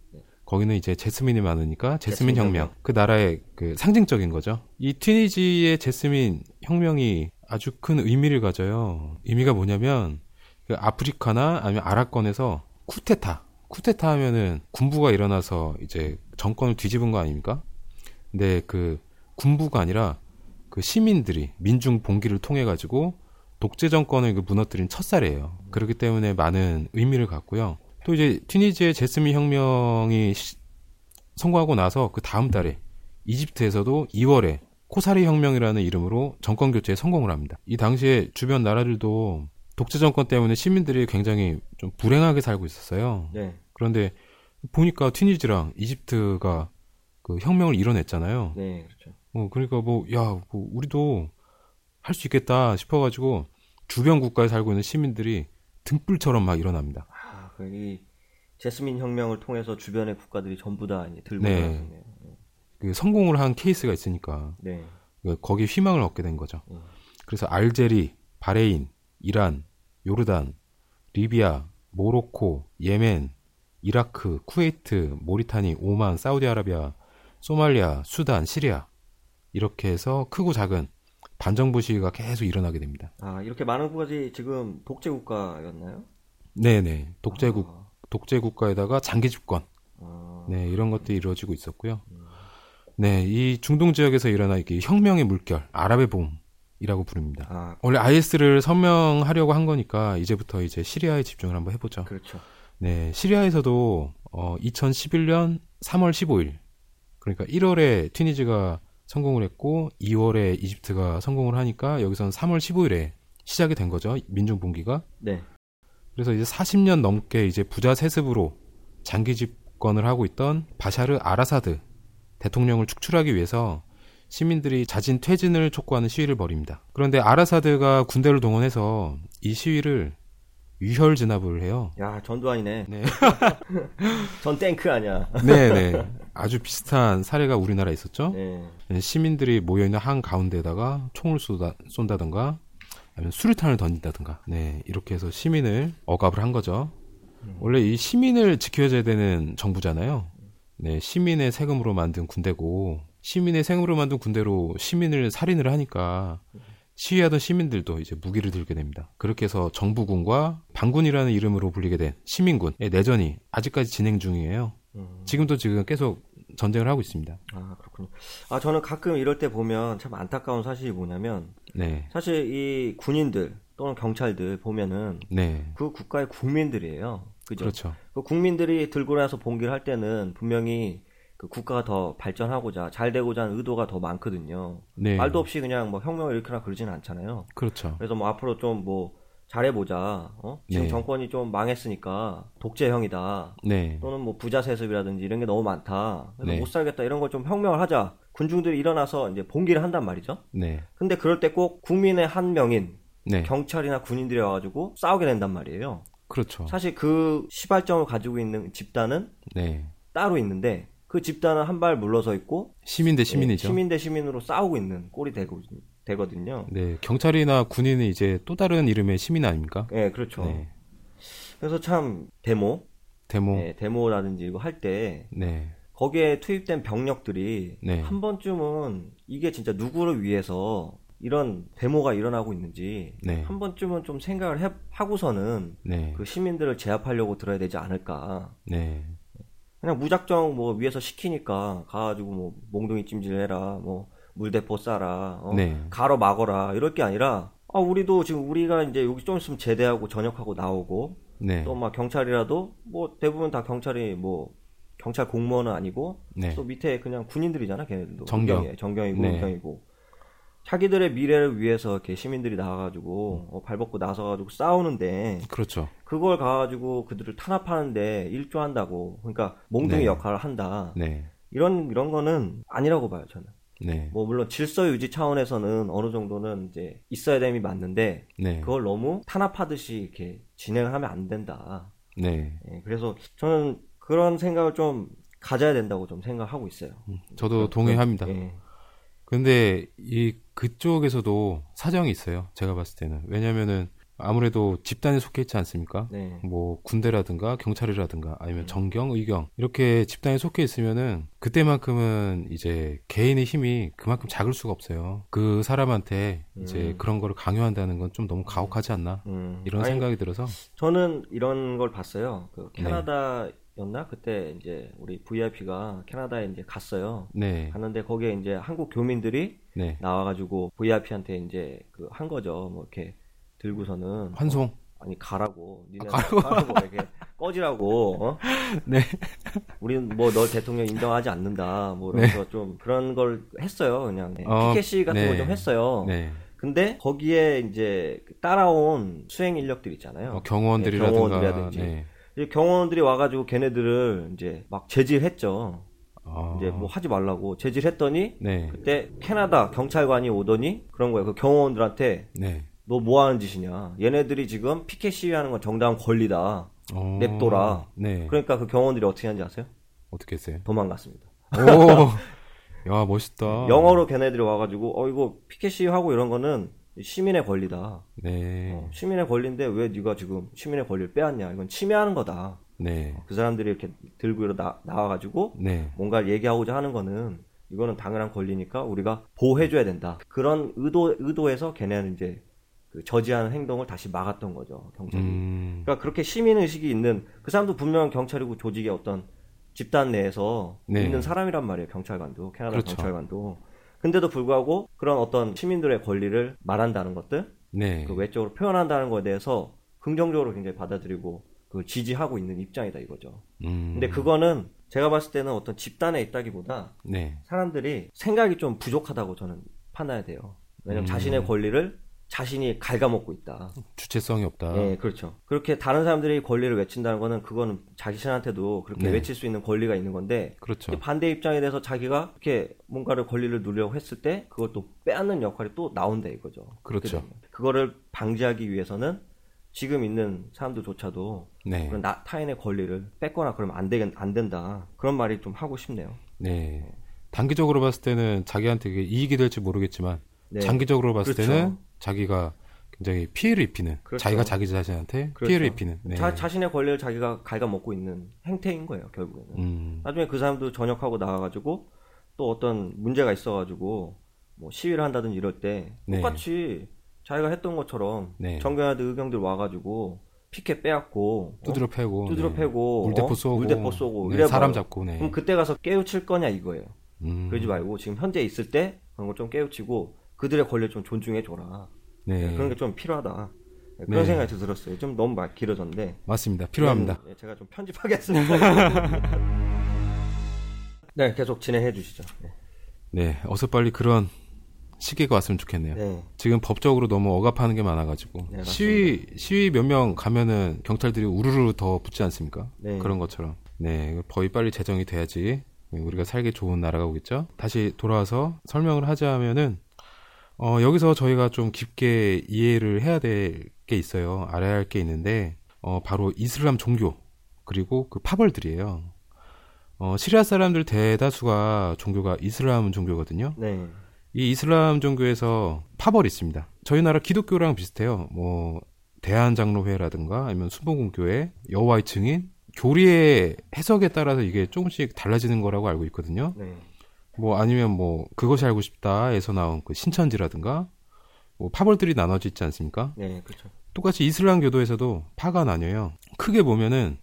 네. 거기는 이제 제스민이 많으니까 제스민, 제스민 혁명. 그 나라의 그 상징적인 거죠. 이 튀니지의 제스민 혁명이 아주 큰 의미를 가져요. 의미가 뭐냐면 그 아프리카나 아니면 아랍권에서 쿠데타. 쿠데타 하면은 군부가 일어나서 이제 정권을 뒤집은 거 아닙니까? 근데 그 군부가 아니라 그 시민들이 민중 봉기를 통해 가지고 독재 정권을 그 무너뜨린 첫살이에요. 그렇기 때문에 많은 의미를 갖고요. 또 이제 튀니지의 제스민 혁명이 시, 성공하고 나서 그 다음 달에 이집트에서도 2월에 코사리 혁명이라는 이름으로 정권 교체에 성공을 합니다. 이 당시에 주변 나라들도 독재 정권 때문에 시민들이 굉장히 좀 불행하게 살고 있었어요. 네. 그런데 보니까 튀니지랑 이집트가 그 혁명을 이뤄냈잖아요. 네, 그렇죠. 어, 그러니까 뭐, 야, 뭐 우리도 할 수 있겠다 싶어가지고 주변 국가에 살고 있는 시민들이 등불처럼 막 일어납니다. 아, 이 제스민 혁명을 통해서 주변의 국가들이 전부 다 들고 네. 나왔네요. 그 성공을 한 케이스가 있으니까 네. 그 거기 희망을 얻게 된 거죠. 네. 그래서 알제리, 바레인, 이란, 요르단, 리비아, 모로코, 예멘, 이라크, 쿠웨이트, 모리타니, 오만, 사우디아라비아, 소말리아, 수단, 시리아 이렇게 해서 크고 작은 반정부 시위가 계속 일어나게 됩니다. 아 이렇게 많은 국가들이 지금 독재 국가였나요? 네네 독재국 아. 독재 국가에다가 장기 집권 아. 네 이런 것들이 이루어지고 있었고요. 음. 네이 중동 지역에서 일어나 이게 혁명의 물결 아랍의 봄이라고 부릅니다. 아. 원래 IS를 선명하려고 한 거니까 이제부터 이제 시리아에 집중을 한번 해보죠. 그렇죠. 네 시리아에서도 어, 2011년 3월 15일 그러니까 1월에 튀니지가 성공을 했고 2월에 이집트가 성공을 하니까 여기서는 3월 15일에 시작이 된 거죠. 민중 봉기가. 네. 그래서 이제 40년 넘게 이제 부자 세습으로 장기 집권을 하고 있던 바샤르 아라사드 대통령을 축출하기 위해서 시민들이 자진 퇴진을 촉구하는 시위를 벌입니다. 그런데 아라사드가 군대를 동원해서 이 시위를 유혈 진압을 해요. 야, 전두환이네. 네. 전 탱크 아니야. 네, 네. 아주 비슷한 사례가 우리나라에 있었죠. 네. 네 시민들이 모여 있는 한 가운데다가 총을 쏘다, 쏜다든가 아니면 수류탄을 던진다든가. 네, 이렇게 해서 시민을 억압을 한 거죠. 음. 원래 이 시민을 지켜줘야 되는 정부잖아요. 네, 시민의 세금으로 만든 군대고 시민의 세금으로 만든 군대로 시민을 살인을 하니까 시위하던 시민들도 이제 무기를 들게 됩니다. 그렇게 해서 정부군과 반군이라는 이름으로 불리게 된 시민군의 내전이 아직까지 진행 중이에요. 음. 지금도 지금 계속 전쟁을 하고 있습니다. 아 그렇군요. 아 저는 가끔 이럴 때 보면 참 안타까운 사실이 뭐냐면 네. 사실 이 군인들 또는 경찰들 보면은 네. 그 국가의 국민들이에요. 그죠? 그렇죠. 그 국민들이 들고 나서 봉기를 할 때는 분명히 그 국가가 더 발전하고자 잘 되고자 하는 의도가 더 많거든요. 네. 말도 없이 그냥 뭐 혁명을 일으키나 그러지는 않잖아요. 그렇죠. 그래서 뭐 앞으로 좀뭐 잘해보자. 어? 지금 네. 정권이 좀 망했으니까 독재형이다. 네. 또는 뭐 부자 세습이라든지 이런 게 너무 많다. 네. 못 살겠다 이런 걸 좀 혁명을 하자. 군중들이 일어나서 이제 봉기를 한단 말이죠. 네. 근데 그럴 때 꼭 국민의 한 명인 네. 경찰이나 군인들이 와가지고 싸우게 된단 말이에요. 그렇죠. 사실 그 시발점을 가지고 있는 집단은 네. 따로 있는데 그 집단은 한 발 물러서 있고 시민 대 시민이죠. 네, 시민 대 시민으로 싸우고 있는 꼴이 되고 되거든요. 네, 경찰이나 군인은 이제 또 다른 이름의 시민 아닙니까? 네, 그렇죠. 네. 그래서 참 데모, 데모, 네, 데모라든지 이거 할 때, 네. 거기에 투입된 병력들이 네. 한 번쯤은 이게 진짜 누구를 위해서 이런 데모가 일어나고 있는지 네. 한 번쯤은 좀 생각을 해, 하고서는 네. 그 시민들을 제압하려고 들어야 되지 않을까. 네. 그냥 무작정 뭐 위에서 시키니까 가가지고 뭐 몽둥이 찜질해라 뭐 물대포 쏴라 어? 네. 가로 막어라 이럴 게 아니라 아 우리도 지금 우리가 이제 여기 좀 있으면 제대하고 전역하고 나오고 네. 또막 경찰이라도 뭐 대부분 다 경찰이 뭐 경찰 공무원은 아니고 네. 또 밑에 그냥 군인들이잖아 걔네들도 정경 정경이고 네. 경이고 자기들의 미래를 위해서 이렇게 시민들이 나와가지고 음. 어, 발벗고 나서가지고 싸우는데 그렇죠. 그걸 가가지고 그들을 탄압하는데 일조한다고 그러니까 몽둥이 네. 역할을 한다. 네. 이런 이런 거는 아니라고 봐요 저는. 네. 뭐 물론 질서 유지 차원에서는 어느 정도는 이제 있어야 됨이 맞는데 네. 그걸 너무 탄압하듯이 이렇게 진행을 하면 안 된다. 네. 네. 그래서 저는 그런 생각을 좀 가져야 된다고 좀 생각하고 있어요. 음, 저도 동의합니다. 네. 근데 이 그쪽에서도 사정이 있어요. 제가 봤을 때는. 왜냐면은 아무래도 집단에 속해 있지 않습니까? 네. 뭐 군대라든가 경찰이라든가 아니면 네. 정경, 의경 이렇게 집단에 속해 있으면은 그때만큼은 이제 개인의 힘이 그만큼 작을 수가 없어요. 그 사람한테 이제 음. 그런 거를 강요한다는 건 좀 너무 가혹하지 않나 음. 이런 아니, 생각이 들어서 저는 이런 걸 봤어요. 그 캐나다 네. 였나 그때 이제 우리 VIP가 캐나다에 이제 갔어요. 네. 갔는데 거기에 이제 한국 교민들이 네. 나와가지고 VIP한테 이제 그 한 거죠. 뭐 이렇게 들고서는 환송. 어, 아니 가라고. 니네 아, 가라고. 가라고 이렇게 꺼지라고. 어? 네. 우리는 뭐 널 대통령 인정하지 않는다. 뭐 이러면서 네. 좀 그런 걸 했어요. 그냥 네. 어, 피켓시 같은 네. 걸좀 했어요. 네. 근데 거기에 이제 따라온 수행 인력들 있잖아요. 어, 경호원들이라든가. 네, 경호원들이라든지. 네. 경호원들이 와가지고 걔네들을 이제 막 제질했죠. 아. 이제 뭐 하지 말라고 제질했더니 네. 그때 캐나다 경찰관이 오더니 그런 거예요. 그 경호원들한테 네. 너 뭐 하는 짓이냐. 얘네들이 지금 피켓 시위하는 건 정당한 권리다. 어... 냅둬라. 네. 그러니까 그 경호원들이 어떻게 하는지 아세요? 어떻게 했어요? 도망갔습니다. 오, 야 멋있다. 영어로 걔네들이 와가지고 어 이거 피켓 시위하고 이런 거는 시민의 권리다. 네. 어, 시민의 권리인데 왜 네가 지금 시민의 권리를 빼앗냐? 이건 침해하는 거다. 네. 그 사람들이 이렇게 들고 나, 나와가지고 네. 뭔가 얘기하고자 하는 거는 이거는 당연한 권리니까 우리가 보호해줘야 된다. 그런 의도 의도에서 걔네는 이제 그 저지하는 행동을 다시 막았던 거죠 경찰이. 음... 그러니까 그렇게 시민 의식이 있는 그 사람도 분명 경찰이고 조직의 어떤 집단 내에서 네. 있는 사람이란 말이에요 경찰관도 캐나다 그렇죠. 경찰관도. 근데도 불구하고 그런 어떤 시민들의 권리를 말한다는 것들, 네. 그 외적으로 표현한다는 것에 대해서 긍정적으로 굉장히 받아들이고 그 지지하고 있는 입장이다 이거죠. 음... 근데 그거는 제가 봤을 때는 어떤 집단에 있다기보다 네. 사람들이 생각이 좀 부족하다고 저는 판단해야 돼요. 왜냐면 음... 자신의 권리를 자신이 갉아먹고 있다. 주체성이 없다. 네, 그렇죠. 그렇게 다른 사람들이 권리를 외친다는 거는 그거는 자신한테도 그렇게 네. 외칠 수 있는 권리가 있는 건데 그렇죠. 반대 입장에 대해서 자기가 이렇게 뭔가를 권리를 누리려고 했을 때 그걸 또 빼앗는 역할이 또 나온다 이거죠. 그렇죠. 그거를 방지하기 위해서는 지금 있는 사람들조차도 네. 그런 나, 타인의 권리를 뺏거나 그러면 안 되겠 안 된다 그런 말이 좀 하고 싶네요. 네. 단기적으로 봤을 때는 자기한테 이익이 될지 모르겠지만 네. 장기적으로 봤을 그렇죠. 때는 자기가 굉장히 피해를 입히는 그렇죠. 자기가 자기 자신한테 그렇죠. 피해를 입히는 네. 자, 자신의 권리를 자기가 갉아먹고 있는 행태인 거예요 결국에는 음. 나중에 그 사람도 전역하고 나와가지고 또 어떤 문제가 있어가지고 뭐 시위를 한다든지 이럴 때 네. 똑같이 자기가 했던 것처럼 네. 정경화대 의경들 와가지고 피켓 빼앗고 두드려 패고 어? 두드려 네. 패고 물대포 쏘고 물대포 쏘고 네, 사람 잡고 네. 그럼 그때 가서 깨우칠 거냐 이거예요. 음. 그러지 말고 지금 현재 있을 때 그런 걸 좀 깨우치고 그들의 권리를 좀 존중해 줘라. 네. 그런 게 좀 필요하다. 네, 그런 네. 생각이 들었어요. 좀 너무 막 길어졌는데. 맞습니다. 필요합니다. 네, 제가 좀 편집하겠습니다. 네, 계속 진행해 주시죠. 네. 네, 어서 빨리 그런 시기가 왔으면 좋겠네요. 네. 지금 법적으로 너무 억압하는 게 많아가지고 네, 시위 시위 몇 명 가면은 경찰들이 우르르 더 붙지 않습니까? 네. 그런 것처럼. 네, 거의 빨리 제정이 돼야지 우리가 살기 좋은 나라가 오겠죠. 다시 돌아와서 설명을 하자면은 어, 여기서 저희가 좀 깊게 이해를 해야 될 게 있어요. 알아야 할 게 있는데 어, 바로 이슬람 종교 그리고 그 파벌들이에요. 어, 시리아 사람들 대다수가 종교가 이슬람 종교거든요. 네. 이 이슬람 종교에서 파벌이 있습니다. 저희 나라 기독교랑 비슷해요. 뭐 대한장로회라든가 아니면 순복음교회, 여호와의 증인, 교리의 해석에 따라서 이게 조금씩 달라지는 거라고 알고 있거든요. 네. 뭐 아니면 뭐 그것이 알고 싶다에서 나온 그 신천지라든가 뭐 파벌들이 나눠져 있지 않습니까? 네, 그렇죠. 똑같이 이슬람 교도에서도 파가 나뉘어요. 크게 보면은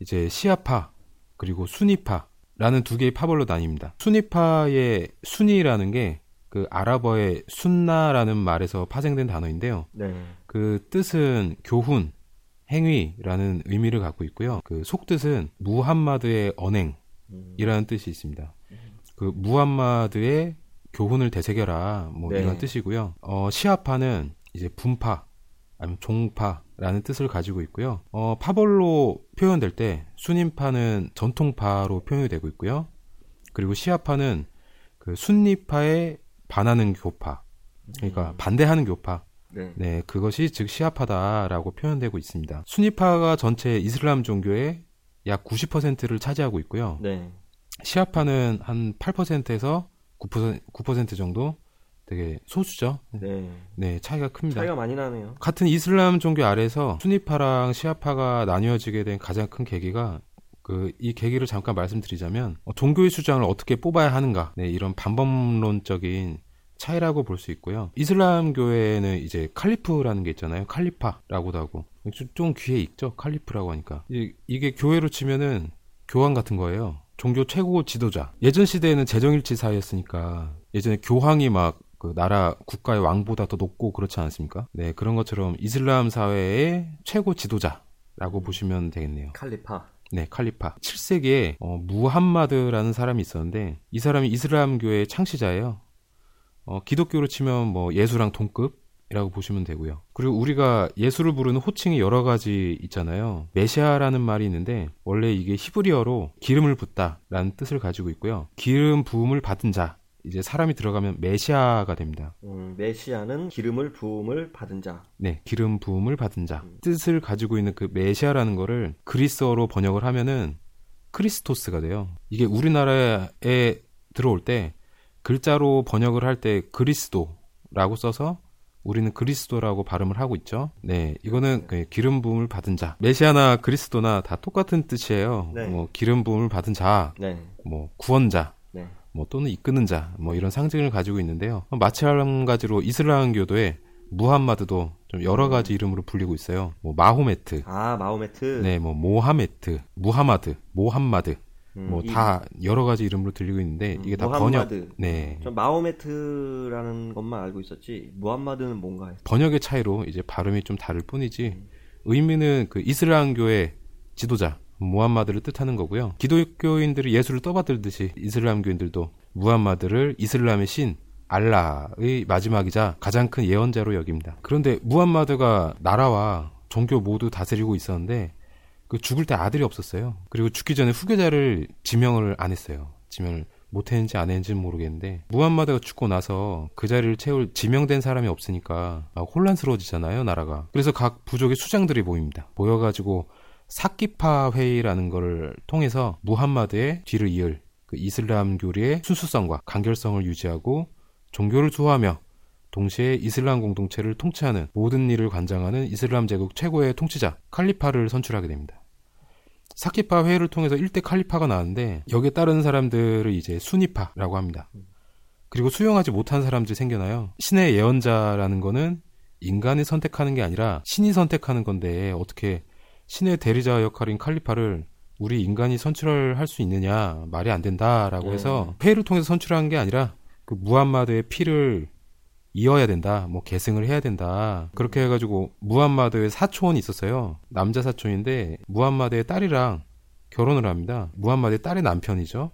이제 시아파 그리고 순위파라는 두 개의 파벌로 나뉩니다. 순위파의 순위라는 게 그 아랍어의 순나라는 말에서 파생된 단어인데요. 네. 그 뜻은 교훈, 행위라는 의미를 갖고 있고요. 그 속뜻은 무함마드의 언행이라는 음. 뜻이 있습니다. 그 무함마드의 교훈을 되새겨라 뭐 네. 이런 뜻이고요. 어, 시아파는 이제 분파 아니면 종파라는 뜻을 가지고 있고요. 어, 파벌로 표현될 때 순임파는 전통파로 표현이 되고 있고요. 그리고 시아파는 그 순니파에 반하는 교파, 그러니까 음. 반대하는 교파. 네. 네, 그것이 즉 시아파다라고 표현되고 있습니다. 순니파가 전체 이슬람 종교의 약 90%를 차지하고 있고요. 네. 시아파는 한 8%에서 9%, 9% 정도 되게 소수죠. 네. 네, 차이가 큽니다. 차이가 많이 나네요. 같은 이슬람 종교 아래서 순위파랑 시아파가 나뉘어지게 된 가장 큰 계기가 그 이 계기를 잠깐 말씀드리자면 어, 종교의 수장을 어떻게 뽑아야 하는가 네, 이런 반범론적인 차이라고 볼 수 있고요. 이슬람 교회는 이제 칼리프라는 게 있잖아요. 칼리파라고도 하고 좀, 좀 귀에 익죠. 칼리프라고 하니까 이, 이게 교회로 치면은 교황 같은 거예요. 종교 최고 지도자. 예전 시대에는 재정일치 사회였으니까 예전에 교황이 막그 나라 국가의 왕보다 더 높고 그렇지 않습니까? 네, 그런 것처럼 이슬람 사회의 최고 지도자라고 보시면 되겠네요. 칼리파. 네, 칼리파. 7세기에 어, 무함마드라는 사람이 있었는데 이 사람이 이슬람교의 창시자예요. 어, 기독교로 치면 뭐 예수랑 동급 이라고 보시면 되고요. 그리고 우리가 예수를 부르는 호칭이 여러 가지 있잖아요. 메시아라는 말이 있는데 원래 이게 히브리어로 기름을 붓다라는 뜻을 가지고 있고요. 기름 부음을 받은 자 이제 사람이 들어가면 메시아가 됩니다. 음, 메시아는 기름을 부음을 받은 자. 네, 기름 부음을 받은 자. 음. 뜻을 가지고 있는 그 메시아라는 거를 그리스어로 번역을 하면은 크리스토스가 돼요. 이게 우리나라에 들어올 때 글자로 번역을 할 때 그리스도라고 써서 우리는 그리스도라고 발음을 하고 있죠. 네, 이거는 그 기름 부음을 받은 자. 메시아나 그리스도나 다 똑같은 뜻이에요. 네. 뭐 기름 부음을 받은 자, 네. 뭐 구원자, 네. 뭐 또는 이끄는 자, 뭐 이런 상징을 가지고 있는데요. 마찬가지로 이슬람교도에 무함마드도 좀 여러 가지 이름으로 불리고 있어요. 뭐 마호메트, 아 마호메트, 네, 뭐 모하메트, 무하마드, 모함마드, 음, 뭐 다 여러 가지 이름으로 들리고 있는데 음, 이게 다 번역. 네. 전 마호메트라는 것만 알고 있었지 무함마드는 뭔가 했어. 번역의 차이로 이제 발음이 좀 다를 뿐이지 음. 의미는 그 이슬람교의 지도자 무함마드를 뜻하는 거고요. 기독교인들이 예수를 떠받들듯이 이슬람교인들도 무함마드를 이슬람의 신 알라의 마지막이자 가장 큰 예언자로 여깁니다. 그런데 무함마드가 나라와 종교 모두 다스리고 있었는데 그 죽을 때 아들이 없었어요. 그리고 죽기 전에 후계자를 지명을 안 했어요. 지명을 못 했는지 안 했는지는 모르겠는데 무함마드가 죽고 나서 그 자리를 채울 지명된 사람이 없으니까 혼란스러워지잖아요 나라가 그래서 각 부족의 수장들이 모입니다 모여가지고 사키파 회의라는 것을 통해서 무함마드의 뒤를 이을 그 이슬람 교리의 순수성과 간결성을 유지하고 종교를 수호하며 동시에 이슬람 공동체를 통치하는 모든 일을 관장하는 이슬람 제국 최고의 통치자 칼리파를 선출하게 됩니다. 사키파 회의를 통해서 1대 칼리파가 나왔는데 여기에 따르는 사람들을 이제 순위파라고 합니다. 그리고 수용하지 못한 사람들이 생겨나요. 신의 예언자라는 거는 인간이 선택하는 게 아니라 신이 선택하는 건데 어떻게 신의 대리자 역할인 칼리파를 우리 인간이 선출을 할수 있느냐 말이 안 된다라고 해서 네. 회의를 통해서 선출한 게 아니라 그 무함마드의 피를 이어야 된다. 뭐 계승을 해야 된다. 그렇게 해가지고 무함마드의 사촌이 있었어요. 남자 사촌인데 무함마드의 딸이랑 결혼을 합니다. 무함마드의 딸의 남편이죠.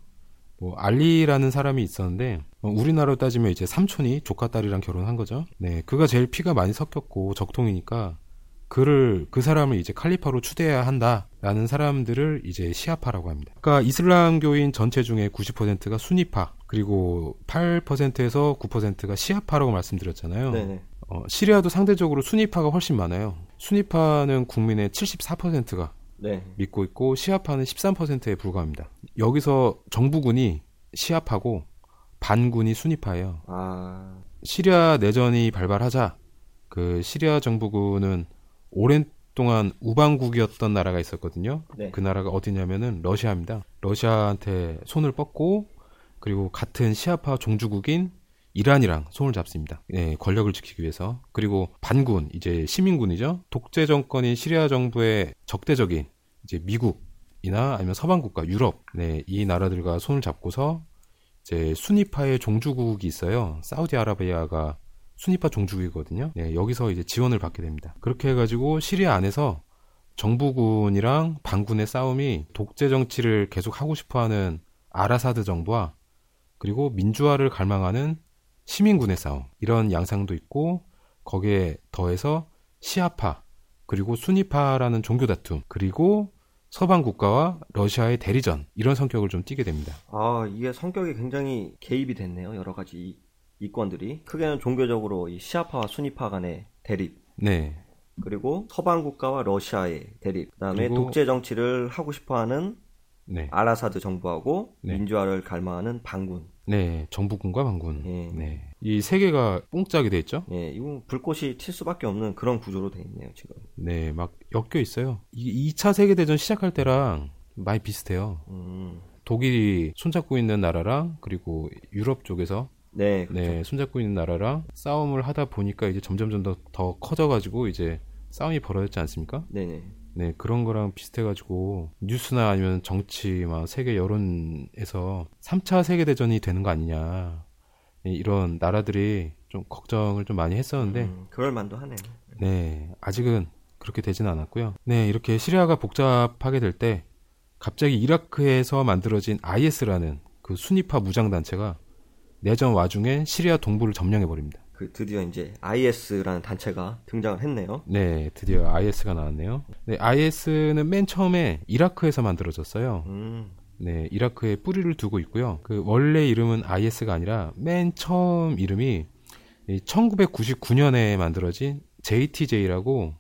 뭐 알리라는 사람이 있었는데 뭐 우리나라로 따지면 이제 삼촌이 조카 딸이랑 결혼한 거죠. 네, 그가 제일 피가 많이 섞였고 적통이니까 그를 그 사람을 이제 칼리파로 추대해야 한다라는 사람들을 이제 시아파라고 합니다. 그러니까 이슬람교인 전체 중에 90%가 순위파 그리고 8%에서 9%가 시아파라고 말씀드렸잖아요. 네네. 어, 시리아도 상대적으로 순위파가 훨씬 많아요. 순위파는 국민의 74%가 네. 믿고 있고 시아파는 13%에 불과합니다. 여기서 정부군이 시아파고 반군이 순위파예요. 아... 시리아 내전이 발발하자 그 시리아 정부군은 오랜 동안 우방국이었던 나라가 있었거든요. 네. 그 나라가 어디냐면은 러시아입니다. 러시아한테 손을 뻗고 그리고 같은 시아파 종주국인 이란이랑 손을 잡습니다. 예, 권력을 지키기 위해서. 그리고 반군, 이제 시민군이죠. 독재 정권인 시리아 정부의 적대적인 이제 미국이나 아니면 서방 국가, 유럽, 네, 이 나라들과 손을 잡고서 이제 순위파의 종주국이 있어요. 사우디아라비아가 순위파 종주국이거든요. 네, 여기서 이제 지원을 받게 됩니다. 그렇게 해가지고 시리아 안에서 정부군이랑 반군의 싸움이 독재 정치를 계속 하고 싶어하는 아라사드 정부와 그리고 민주화를 갈망하는 시민군의 싸움 이런 양상도 있고 거기에 더해서 시아파 그리고 순위파라는 종교 다툼 그리고 서방 국가와 러시아의 대리전 이런 성격을 좀 띠게 됩니다. 아 이게 성격이 굉장히 개입이 됐네요 여러 가지 이권들이 크게는 종교적으로 이 시아파와 순위파 간의 대립. 네. 그리고 서방 국가와 러시아의 대립. 그다음에. 독재 정치를 하고 싶어하는 네. 아라사드 정부하고 네. 민주화를 갈망하는 반군. 네, 정부군과 반군. 네. 네. 이 세 개가 뽕짝이 돼 있죠? 네, 이건 불꽃이 튈 수밖에 없는 그런 구조로 돼 있네요, 지금. 네, 막 엮여 있어요. 이 2차 세계대전 시작할 때랑 많이 비슷해요. 음. 독일이 손잡고 있는 나라랑 그리고 유럽 쪽에서 네, 그렇죠. 네, 손잡고 있는 나라랑 싸움을 하다 보니까 이제 점점점 더, 더 커져가지고 이제 싸움이 벌어졌지 않습니까? 네네. 네, 그런 거랑 비슷해가지고 뉴스나 아니면 정치, 막 세계 여론에서 3차 세계대전이 되는 거 아니냐. 네, 이런 나라들이 좀 걱정을 좀 많이 했었는데. 음, 그럴 만도 하네요. 네, 아직은 그렇게 되지는 않았고요. 네, 이렇게 시리아가 복잡하게 될 때 갑자기 이라크에서 만들어진 IS라는 그 순위파 무장단체가 내전 와중에 시리아 동부를 점령해 버립니다. 그 드디어 이제 IS라는 단체가 등장을 했네요. 네, 드디어 IS가 나왔네요. 네, IS는 맨 처음에 이라크에서 만들어졌어요. 음. 네, 이라크에 뿌리를 두고 있고요. 그 원래 이름은 IS가 아니라 맨 처음 이름이 1999년에 만들어진 JTJ라고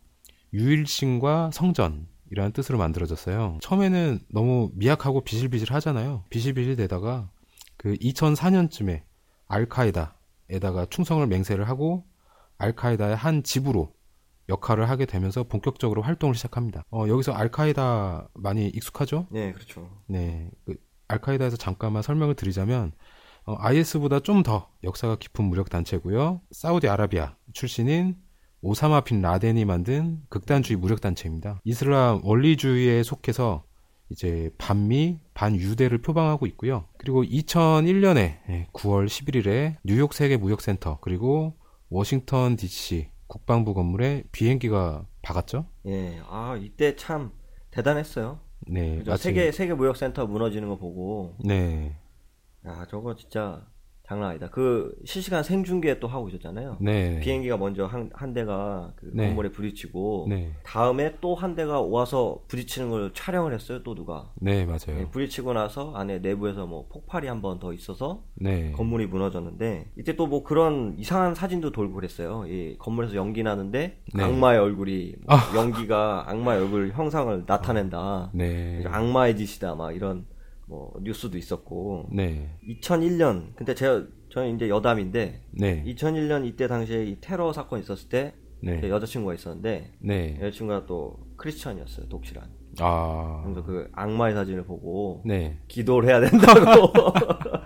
유일신과 성전 이라는 뜻으로 만들어졌어요. 처음에는 너무 미약하고 비실비실 하잖아요. 비실비실 되다가 그 2004년쯤에 알카에다 에다가 충성을 맹세를 하고 알카에다의 한 집으로 역할을 하게 되면서 본격적으로 활동을 시작합니다. 어, 여기서 알카에다 많이 익숙하죠? 네, 그렇죠. 네. 그 알카에다에서 잠깐만 설명을 드리자면 어, IS보다 좀 더 역사가 깊은 무력 단체고요. 사우디아라비아 출신인 오사마 빈 라덴이 만든 극단주의 무력 단체입니다. 이슬람 원리주의에 속해서 이제 반미, 반유대를 표방하고 있고요. 그리고 2001년에 9월 11일에 뉴욕 세계 무역센터 그리고 워싱턴 DC 국방부 건물에 비행기가 박았죠. 예, 아 이때 참 대단했어요. 네, 세계 세계 무역센터 무너지는 거 보고. 네. 야 저거 진짜 장난 아니다. 그 실시간 생중계 또 하고 있었잖아요. 네. 비행기가 먼저 한, 한 대가 그 네. 건물에 부딪히고 네. 다음에 또 한 대가 와서 부딪히는 걸 촬영을 했어요. 또 누가. 네, 맞아요. 네, 부딪히고 나서 안에 내부에서 뭐 폭발이 한 번 더 있어서 네. 건물이 무너졌는데 이때 또 뭐 그런 이상한 사진도 돌고 그랬어요. 이 건물에서 연기 나는데 네. 악마의 얼굴이 뭐 아. 연기가 악마의 얼굴 형상을 나타낸다. 네. 악마의 짓이다. 막 이런 뭐 뉴스도 있었고 네. 2001년 근데 제가 저는 이제 여담인데 네. 2001년 이때 당시에 이 테러 사건 있었을 때 네. 여자친구가 있었는데 네. 여자친구가 또 크리스천이었어요 독실한 아. 그래서 그 악마의 사진을 보고 네. 기도를 해야 된다고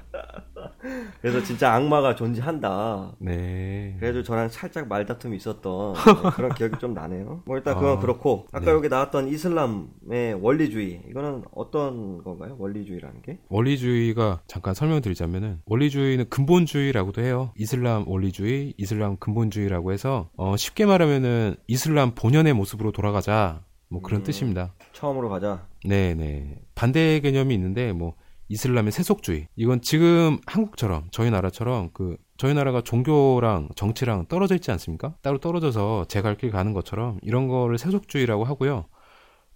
그래서 진짜 악마가 존재한다. 네. 그래도 저랑 살짝 말다툼이 있었던 그런 기억이 좀 나네요. 뭐 일단 그건 아, 그렇고 아까 네. 여기 나왔던 이슬람의 원리주의 이거는 어떤 건가요? 원리주의라는 게? 원리주의가 잠깐 설명드리자면은 원리주의는 근본주의라고도 해요. 이슬람 원리주의, 이슬람 근본주의라고 해서 어, 쉽게 말하면은 이슬람 본연의 모습으로 돌아가자. 뭐 그런 음, 뜻입니다. 처음으로 가자. 네, 네. 반대 개념이 있는데 뭐 이슬람의 세속주의. 이건 지금 한국처럼 저희 나라처럼 그 저희 나라가 종교랑 정치랑 떨어져 있지 않습니까? 따로 떨어져서 제 갈 길 가는 것처럼 이런 거를 세속주의라고 하고요.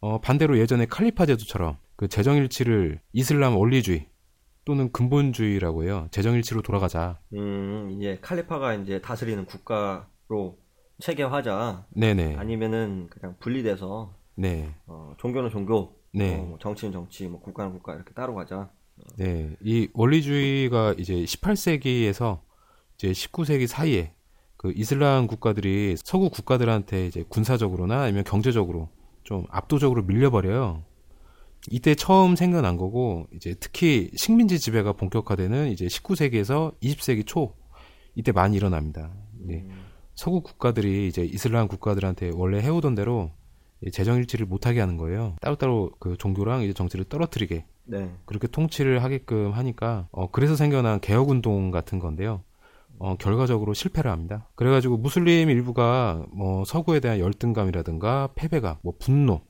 어, 반대로 예전에 칼리파 제도처럼 그 재정일치를 이슬람 원리주의 또는 근본주의라고 해요. 재정일치로 돌아가자. 음, 이제 칼리파가 이제 다스리는 국가로 체계화자. 네네. 아니면은 그냥 분리돼서. 네. 어, 종교는 종교. 네. 어, 뭐 정치는 정치, 뭐 국가는 국가 이렇게 따로 가자. 네, 이 원리주의가 이제 18세기에서 이제 19세기 사이에 그 이슬람 국가들이 서구 국가들한테 이제 군사적으로나 아니면 경제적으로 좀 압도적으로 밀려버려요. 이때 처음 생겨난 거고 이제 특히 식민지 지배가 본격화되는 이제 19세기에서 20세기 초 이때 많이 일어납니다. 네. 음. 서구 국가들이 이제 이슬람 국가들한테 원래 해오던 대로 재정 일치를 못하게 하는 거예요. 따로따로 그 종교랑 이제 정치를 떨어뜨리게 네. 그렇게 통치를 하게끔 하니까 어, 그래서 생겨난 개혁 운동 같은 건데요. 어, 결과적으로 실패를 합니다. 그래가지고 무슬림 일부가 뭐 서구에 대한 열등감이라든가 패배감, 뭐 분노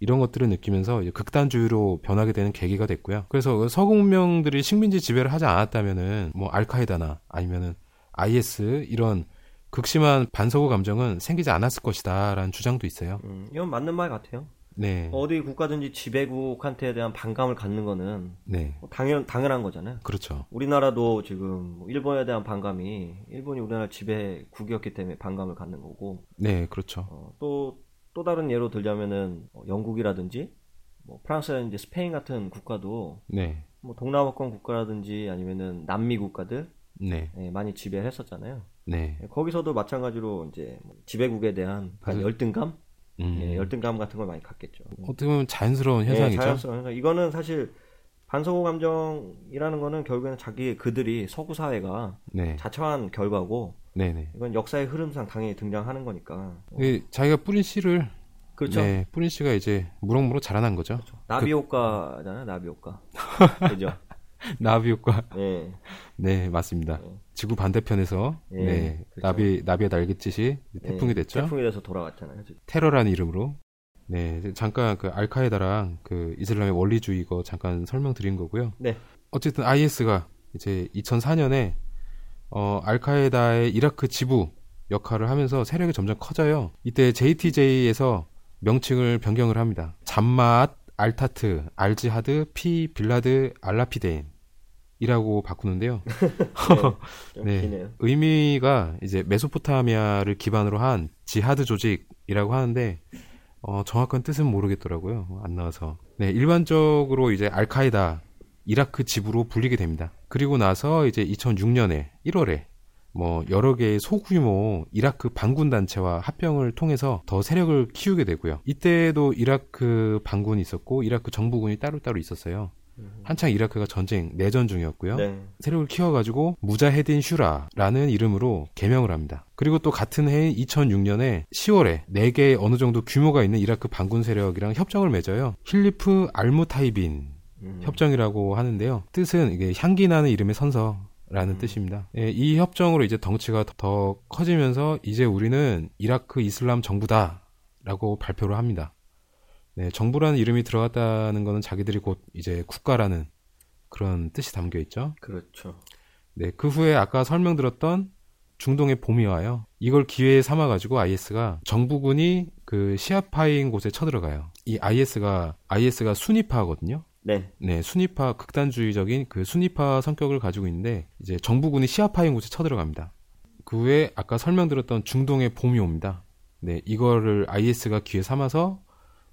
이런 것들을 느끼면서 극단주의로 변하게 되는 계기가 됐고요. 그래서 그 서구 문명들이 식민지 지배를 하지 않았다면은 뭐 알카에다나 아니면은 IS 이런 극심한 반서구 감정은 생기지 않았을 것이다라는 주장도 있어요. 음, 이건 맞는 말 같아요. 네. 어디 국가든지 지배국한테 대한 반감을 갖는 거는 네. 뭐 당연 당연한 거잖아요. 그렇죠. 우리나라도 지금 뭐 일본에 대한 반감이 일본이 우리나라 지배국이었기 때문에 반감을 갖는 거고. 네, 그렇죠. 어, 또또 또 다른 예로 들자면은 뭐 영국이라든지 뭐 프랑스라든지 스페인 같은 국가도 네. 뭐 동남아권 국가라든지 아니면은 남미 국가들 네. 네, 많이 지배를 했었잖아요. 네. 거기서도 마찬가지로 이제 뭐 지배국에 대한 열등감 음. 예, 열등감 같은 걸 많이 갖겠죠. 어떻게 보면 자연스러운 예, 현상이죠. 예, 자연스러운 현상. 이거는 사실 반서구 감정이라는 거는 결국에는 자기 그들이 서구 사회가 네. 자처한 결과고 네네. 이건 역사의 흐름상 당연히 등장하는 거니까. 그 자기가 뿌린 씨를 그렇죠. 네, 뿌린 씨가 이제 무럭무럭 자라난 거죠. 그렇죠. 나비 효과잖아요, 나비 효과. 그죠? 나비 효과. 네. 네, 맞습니다. 네. 지구 반대편에서 네, 네 그렇죠. 나비 나비의 날갯짓이 태풍이 네, 됐죠. 태풍이 돼서 돌아갔잖아요. 테러라는 이름으로. 네, 잠깐 그 알카에다랑 그 이슬람의 원리주의 거 잠깐 설명드린 거고요. 네. 어쨌든 IS가 이제 2004년에 어 알카에다의 이라크 지부 역할을 하면서 세력이 점점 커져요. 이때 JTJ에서 명칭을 변경을 합니다. 잠맛 알타트, 알지하드, 피 빌라드 알라피데인 이라고 바꾸는데요. 네, 네 의미가 이제 메소포타미아를 기반으로 한 지하드 조직이라고 하는데 어, 정확한 뜻은 모르겠더라고요. 안 나와서. 네, 일반적으로 이제 알카이다 이라크 지부로 불리게 됩니다. 그리고 나서 이제 2006년에 1월에 뭐 여러 개의 소규모 이라크 반군 단체와 합병을 통해서 더 세력을 키우게 되고요. 이때도 이라크 반군이 있었고 이라크 정부군이 따로따로 있었어요. 음. 한창 이라크가 전쟁 내전 중이었고요. 네. 세력을 키워가지고 무자헤딘 슈라라는 이름으로 개명을 합니다. 그리고 또 같은 해인 2006년에 10월에 4개의 어느 정도 규모가 있는 이라크 반군 세력이랑 협정을 맺어요. 힐리프 알무타이빈 음. 협정이라고 하는데요. 뜻은 이게 향기 나는 이름의 선서 라는 음. 뜻입니다. 예, 이 협정으로 이제 덩치가 더 커지면서 이제 우리는 이라크 이슬람 정부다라고 발표를 합니다. 네, 정부라는 이름이 들어갔다는 것은 자기들이 곧 이제 국가라는 그런 뜻이 담겨 있죠. 그렇죠. 네, 그 후에 아까 설명드렸던 중동의 봄이 와요. 이걸 기회에 삼아 가지고 IS가 정부군이 그 시아파인 곳에 쳐들어가요. 이 IS가 IS가 순위파거든요. 네. 네, 순위파 극단주의적인 그 순위파 성격을 가지고 있는데 이제 정부군이 시아파인 곳에 쳐들어갑니다. 그 후에 아까 설명드렸던 중동의 봄이 옵니다. 네, 이거를 IS가 기회 삼아서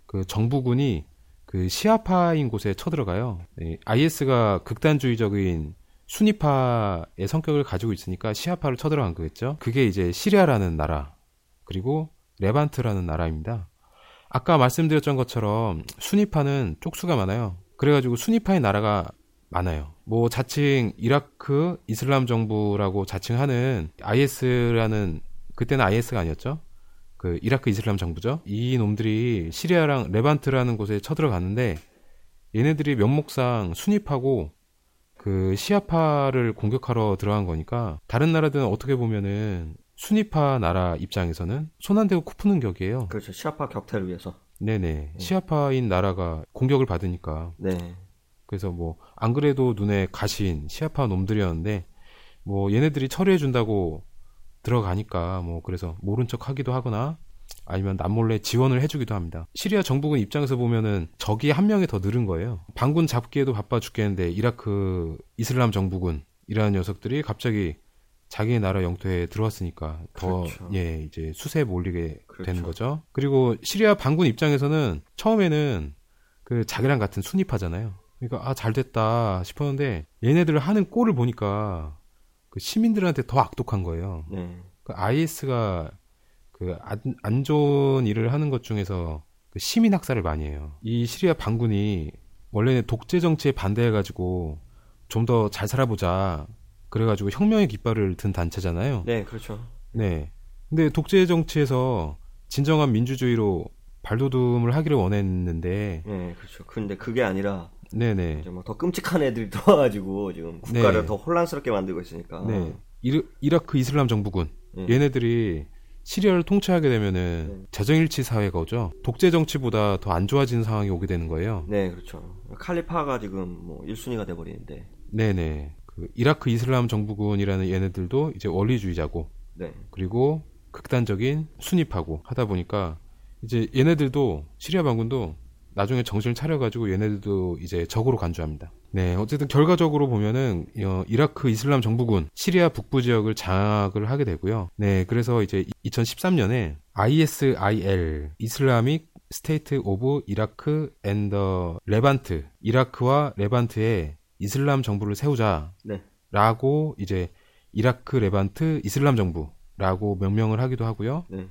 그 정부군이 그 시아파인 곳에 쳐들어가요. 네, IS가 극단주의적인 수니파의 성격을 가지고 있으니까 시아파를 쳐들어간 거겠죠. 그게 이제 시리아라는 나라 그리고 레반트라는 나라입니다. 아까 말씀드렸던 것처럼 수니파는 쪽수가 많아요. 그래가지고 수니파의 나라가 많아요. 뭐 자칭 이라크 이슬람 정부라고 자칭하는 IS라는 그때는 IS가 아니었죠. 그 이라크 이슬람 정부죠. 이 놈들이 시리아랑 레반트라는 곳에 쳐들어갔는데 얘네들이 명목상 수니파고 그 시아파를 공격하러 들어간 거니까 다른 나라들은 어떻게 보면은 수니파 나라 입장에서는 손 안 대고 코 푸는 격이에요. 그렇죠. 시아파 격퇴를 위해서. 네네. 네. 시아파인 나라가 공격을 받으니까. 네. 그래서 뭐, 안 그래도 눈에 가신 시아파 놈들이었는데, 뭐, 얘네들이 처리해 준다고 들어가니까, 뭐, 그래서 모른 척 하기도 하거나, 아니면 남몰래 지원을 해주기도 합니다. 시리아 정부군 입장에서 보면은 적이 한 명이 더 늘은 거예요. 반군 잡기에도 바빠 죽겠는데, 이라크 이슬람 정부군, 이라는 녀석들이 갑자기 자기의 나라 영토에 들어왔으니까 더 그렇죠. 예, 이제 수세에 몰리게 그렇죠. 되는 거죠. 그리고 시리아 반군 입장에서는 처음에는 그 자기랑 같은 순위파잖아요. 그러니까 아, 잘 됐다 싶었는데 얘네들 하는 꼴을 보니까 그 시민들한테 더 악독한 거예요. 네. 그 IS가 그 안, 안 좋은 일을 하는 것 중에서 그 시민 학살을 많이 해요. 이 시리아 반군이 원래는 독재 정치에 반대해가지고 좀 더 잘 살아보자 그래가지고 혁명의 깃발을 든 단체잖아요. 네, 그렇죠. 네. 근데 독재 정치에서 진정한 민주주의로 발돋움을 하기를 원했는데. 네, 그렇죠. 근데 그게 아니라. 네네. 뭐더 끔찍한 애들이 도와가지고 지금 국가를 네. 더 혼란스럽게 만들고 있으니까. 네. 이르, 이라크 이슬람 정부군. 네. 얘네들이 시리아를 통치하게 되면은 네. 재정일치 사회가 오죠. 독재 정치보다 더 안 좋아지는 상황이 오게 되는 거예요. 네, 그렇죠. 칼리파가 지금 뭐 1순위가 돼 버리는데. 네 네. 그 이라크 이슬람 정부군이라는 얘네들도 이제 원리주의자고 네. 그리고 극단적인 수니파고 하다 보니까 이제 얘네들도 시리아 반군도 나중에 정신을 차려가지고 얘네들도 이제 적으로 간주합니다. 네, 어쨌든 결과적으로 보면은 어, 이라크 이슬람 정부군 시리아 북부 지역을 장악을 하게 되고요. 네, 그래서 이제 2013년에 ISIL Islamic State of Iraq and the Levant 이라크와 레반트의 이슬람 정부를 세우자라고 네. 이제 이라크 레반트 이슬람 정부라고 명명을 하기도 하고요. 네.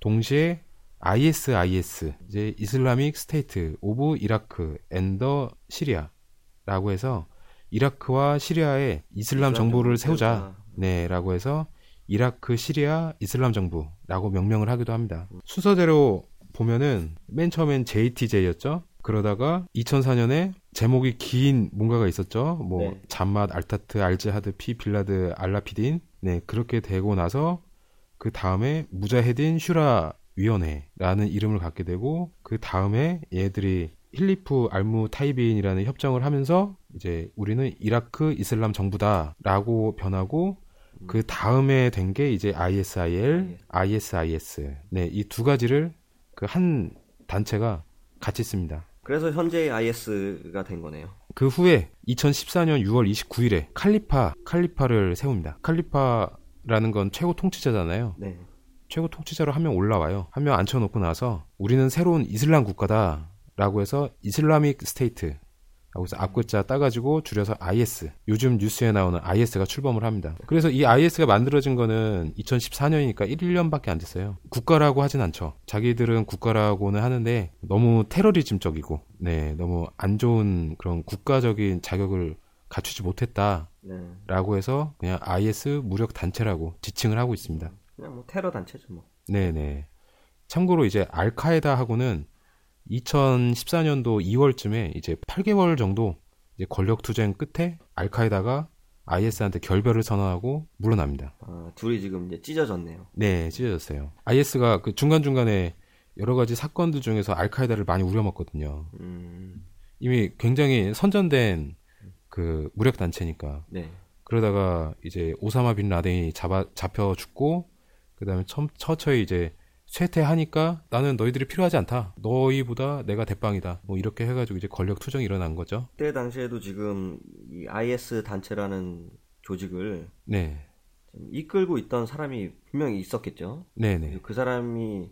동시에 ISIS 이제 Islamic State of Iraq and the Syria라고 해서 이라크와 시리아의 이슬람 정부를 세우자 네라고 해서 이라크 시리아 이슬람 정부라고 명명을 하기도 합니다. 음. 순서대로 보면은 맨 처음엔 JTJ였죠. 그러다가 2004년에 제목이 긴 뭔가가 있었죠. 뭐 네. 잠맛, 알타트, 알지하드, 피, 빌라드, 알라피딘. 네, 그렇게 되고 나서 그 다음에 무자헤딘 슈라 위원회라는 이름을 갖게 되고 그 다음에 얘들이 힐리프 알무 타이빈이라는 협정을 하면서 이제 우리는 이라크 이슬람 정부다라고 변하고 음. 그 다음에 된 게 이제 ISIL, ISIS. 네, 이 두 가지를 그 한 단체가 같이 씁니다. 그래서 현재의 IS가 된 거네요. 그 후에 2014년 6월 29일에 칼리파 칼리파를 세웁니다. 칼리파라는 건 최고 통치자잖아요. 네. 최고 통치자로 한 명 올라와요. 한 명 앉혀놓고 나서 우리는 새로운 이슬람 국가다라고 해서 Islamic State 라고 해서 앞글자 따가지고 줄여서 IS. 요즘 뉴스에 나오는 IS가 출범을 합니다. 그래서 이 IS가 만들어진 거는 2014년이니까 1년밖에 안 됐어요. 국가라고 하진 않죠. 자기들은 국가라고는 하는데 너무 테러리즘적이고, 네, 너무 안 좋은 그런 국가적인 자격을 갖추지 못했다라고 네. 해서 그냥 IS 무력 단체라고 지칭을 하고 있습니다. 그냥 뭐 테러 단체죠, 뭐. 네네. 참고로 이제 알카에다하고는 2014년도 2월쯤에 이제 8개월 정도 이제 권력 투쟁 끝에 알카에다가 IS한테 결별을 선언하고 물러납니다. 아, 둘이 지금 이제 찢어졌네요. 네, 찢어졌어요. IS가 그 중간중간에 여러 가지 사건들 중에서 알카에다를 많이 우려먹거든요. 음... 이미 굉장히 선전된 그 무력 단체니까. 네. 그러다가 이제 오사마 빈 라덴이 잡아 잡혀 죽고 그다음에 처, 처처히 이제 쇠퇴하니까 나는 너희들이 필요하지 않다. 너희보다 내가 대빵이다. 뭐 이렇게 해가지고 이제 권력 투정이 일어난 거죠. 그때 당시에도 지금 이 IS 단체라는 조직을 네. 이끌고 있던 사람이 분명히 있었겠죠. 네네. 그 사람이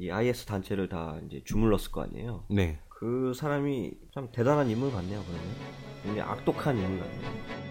이 IS 단체를 다 이제 주물렀을 거 아니에요. 네. 그 사람이 참 대단한 인물 같네요. 그러면 굉장히 악독한 인물 같네요.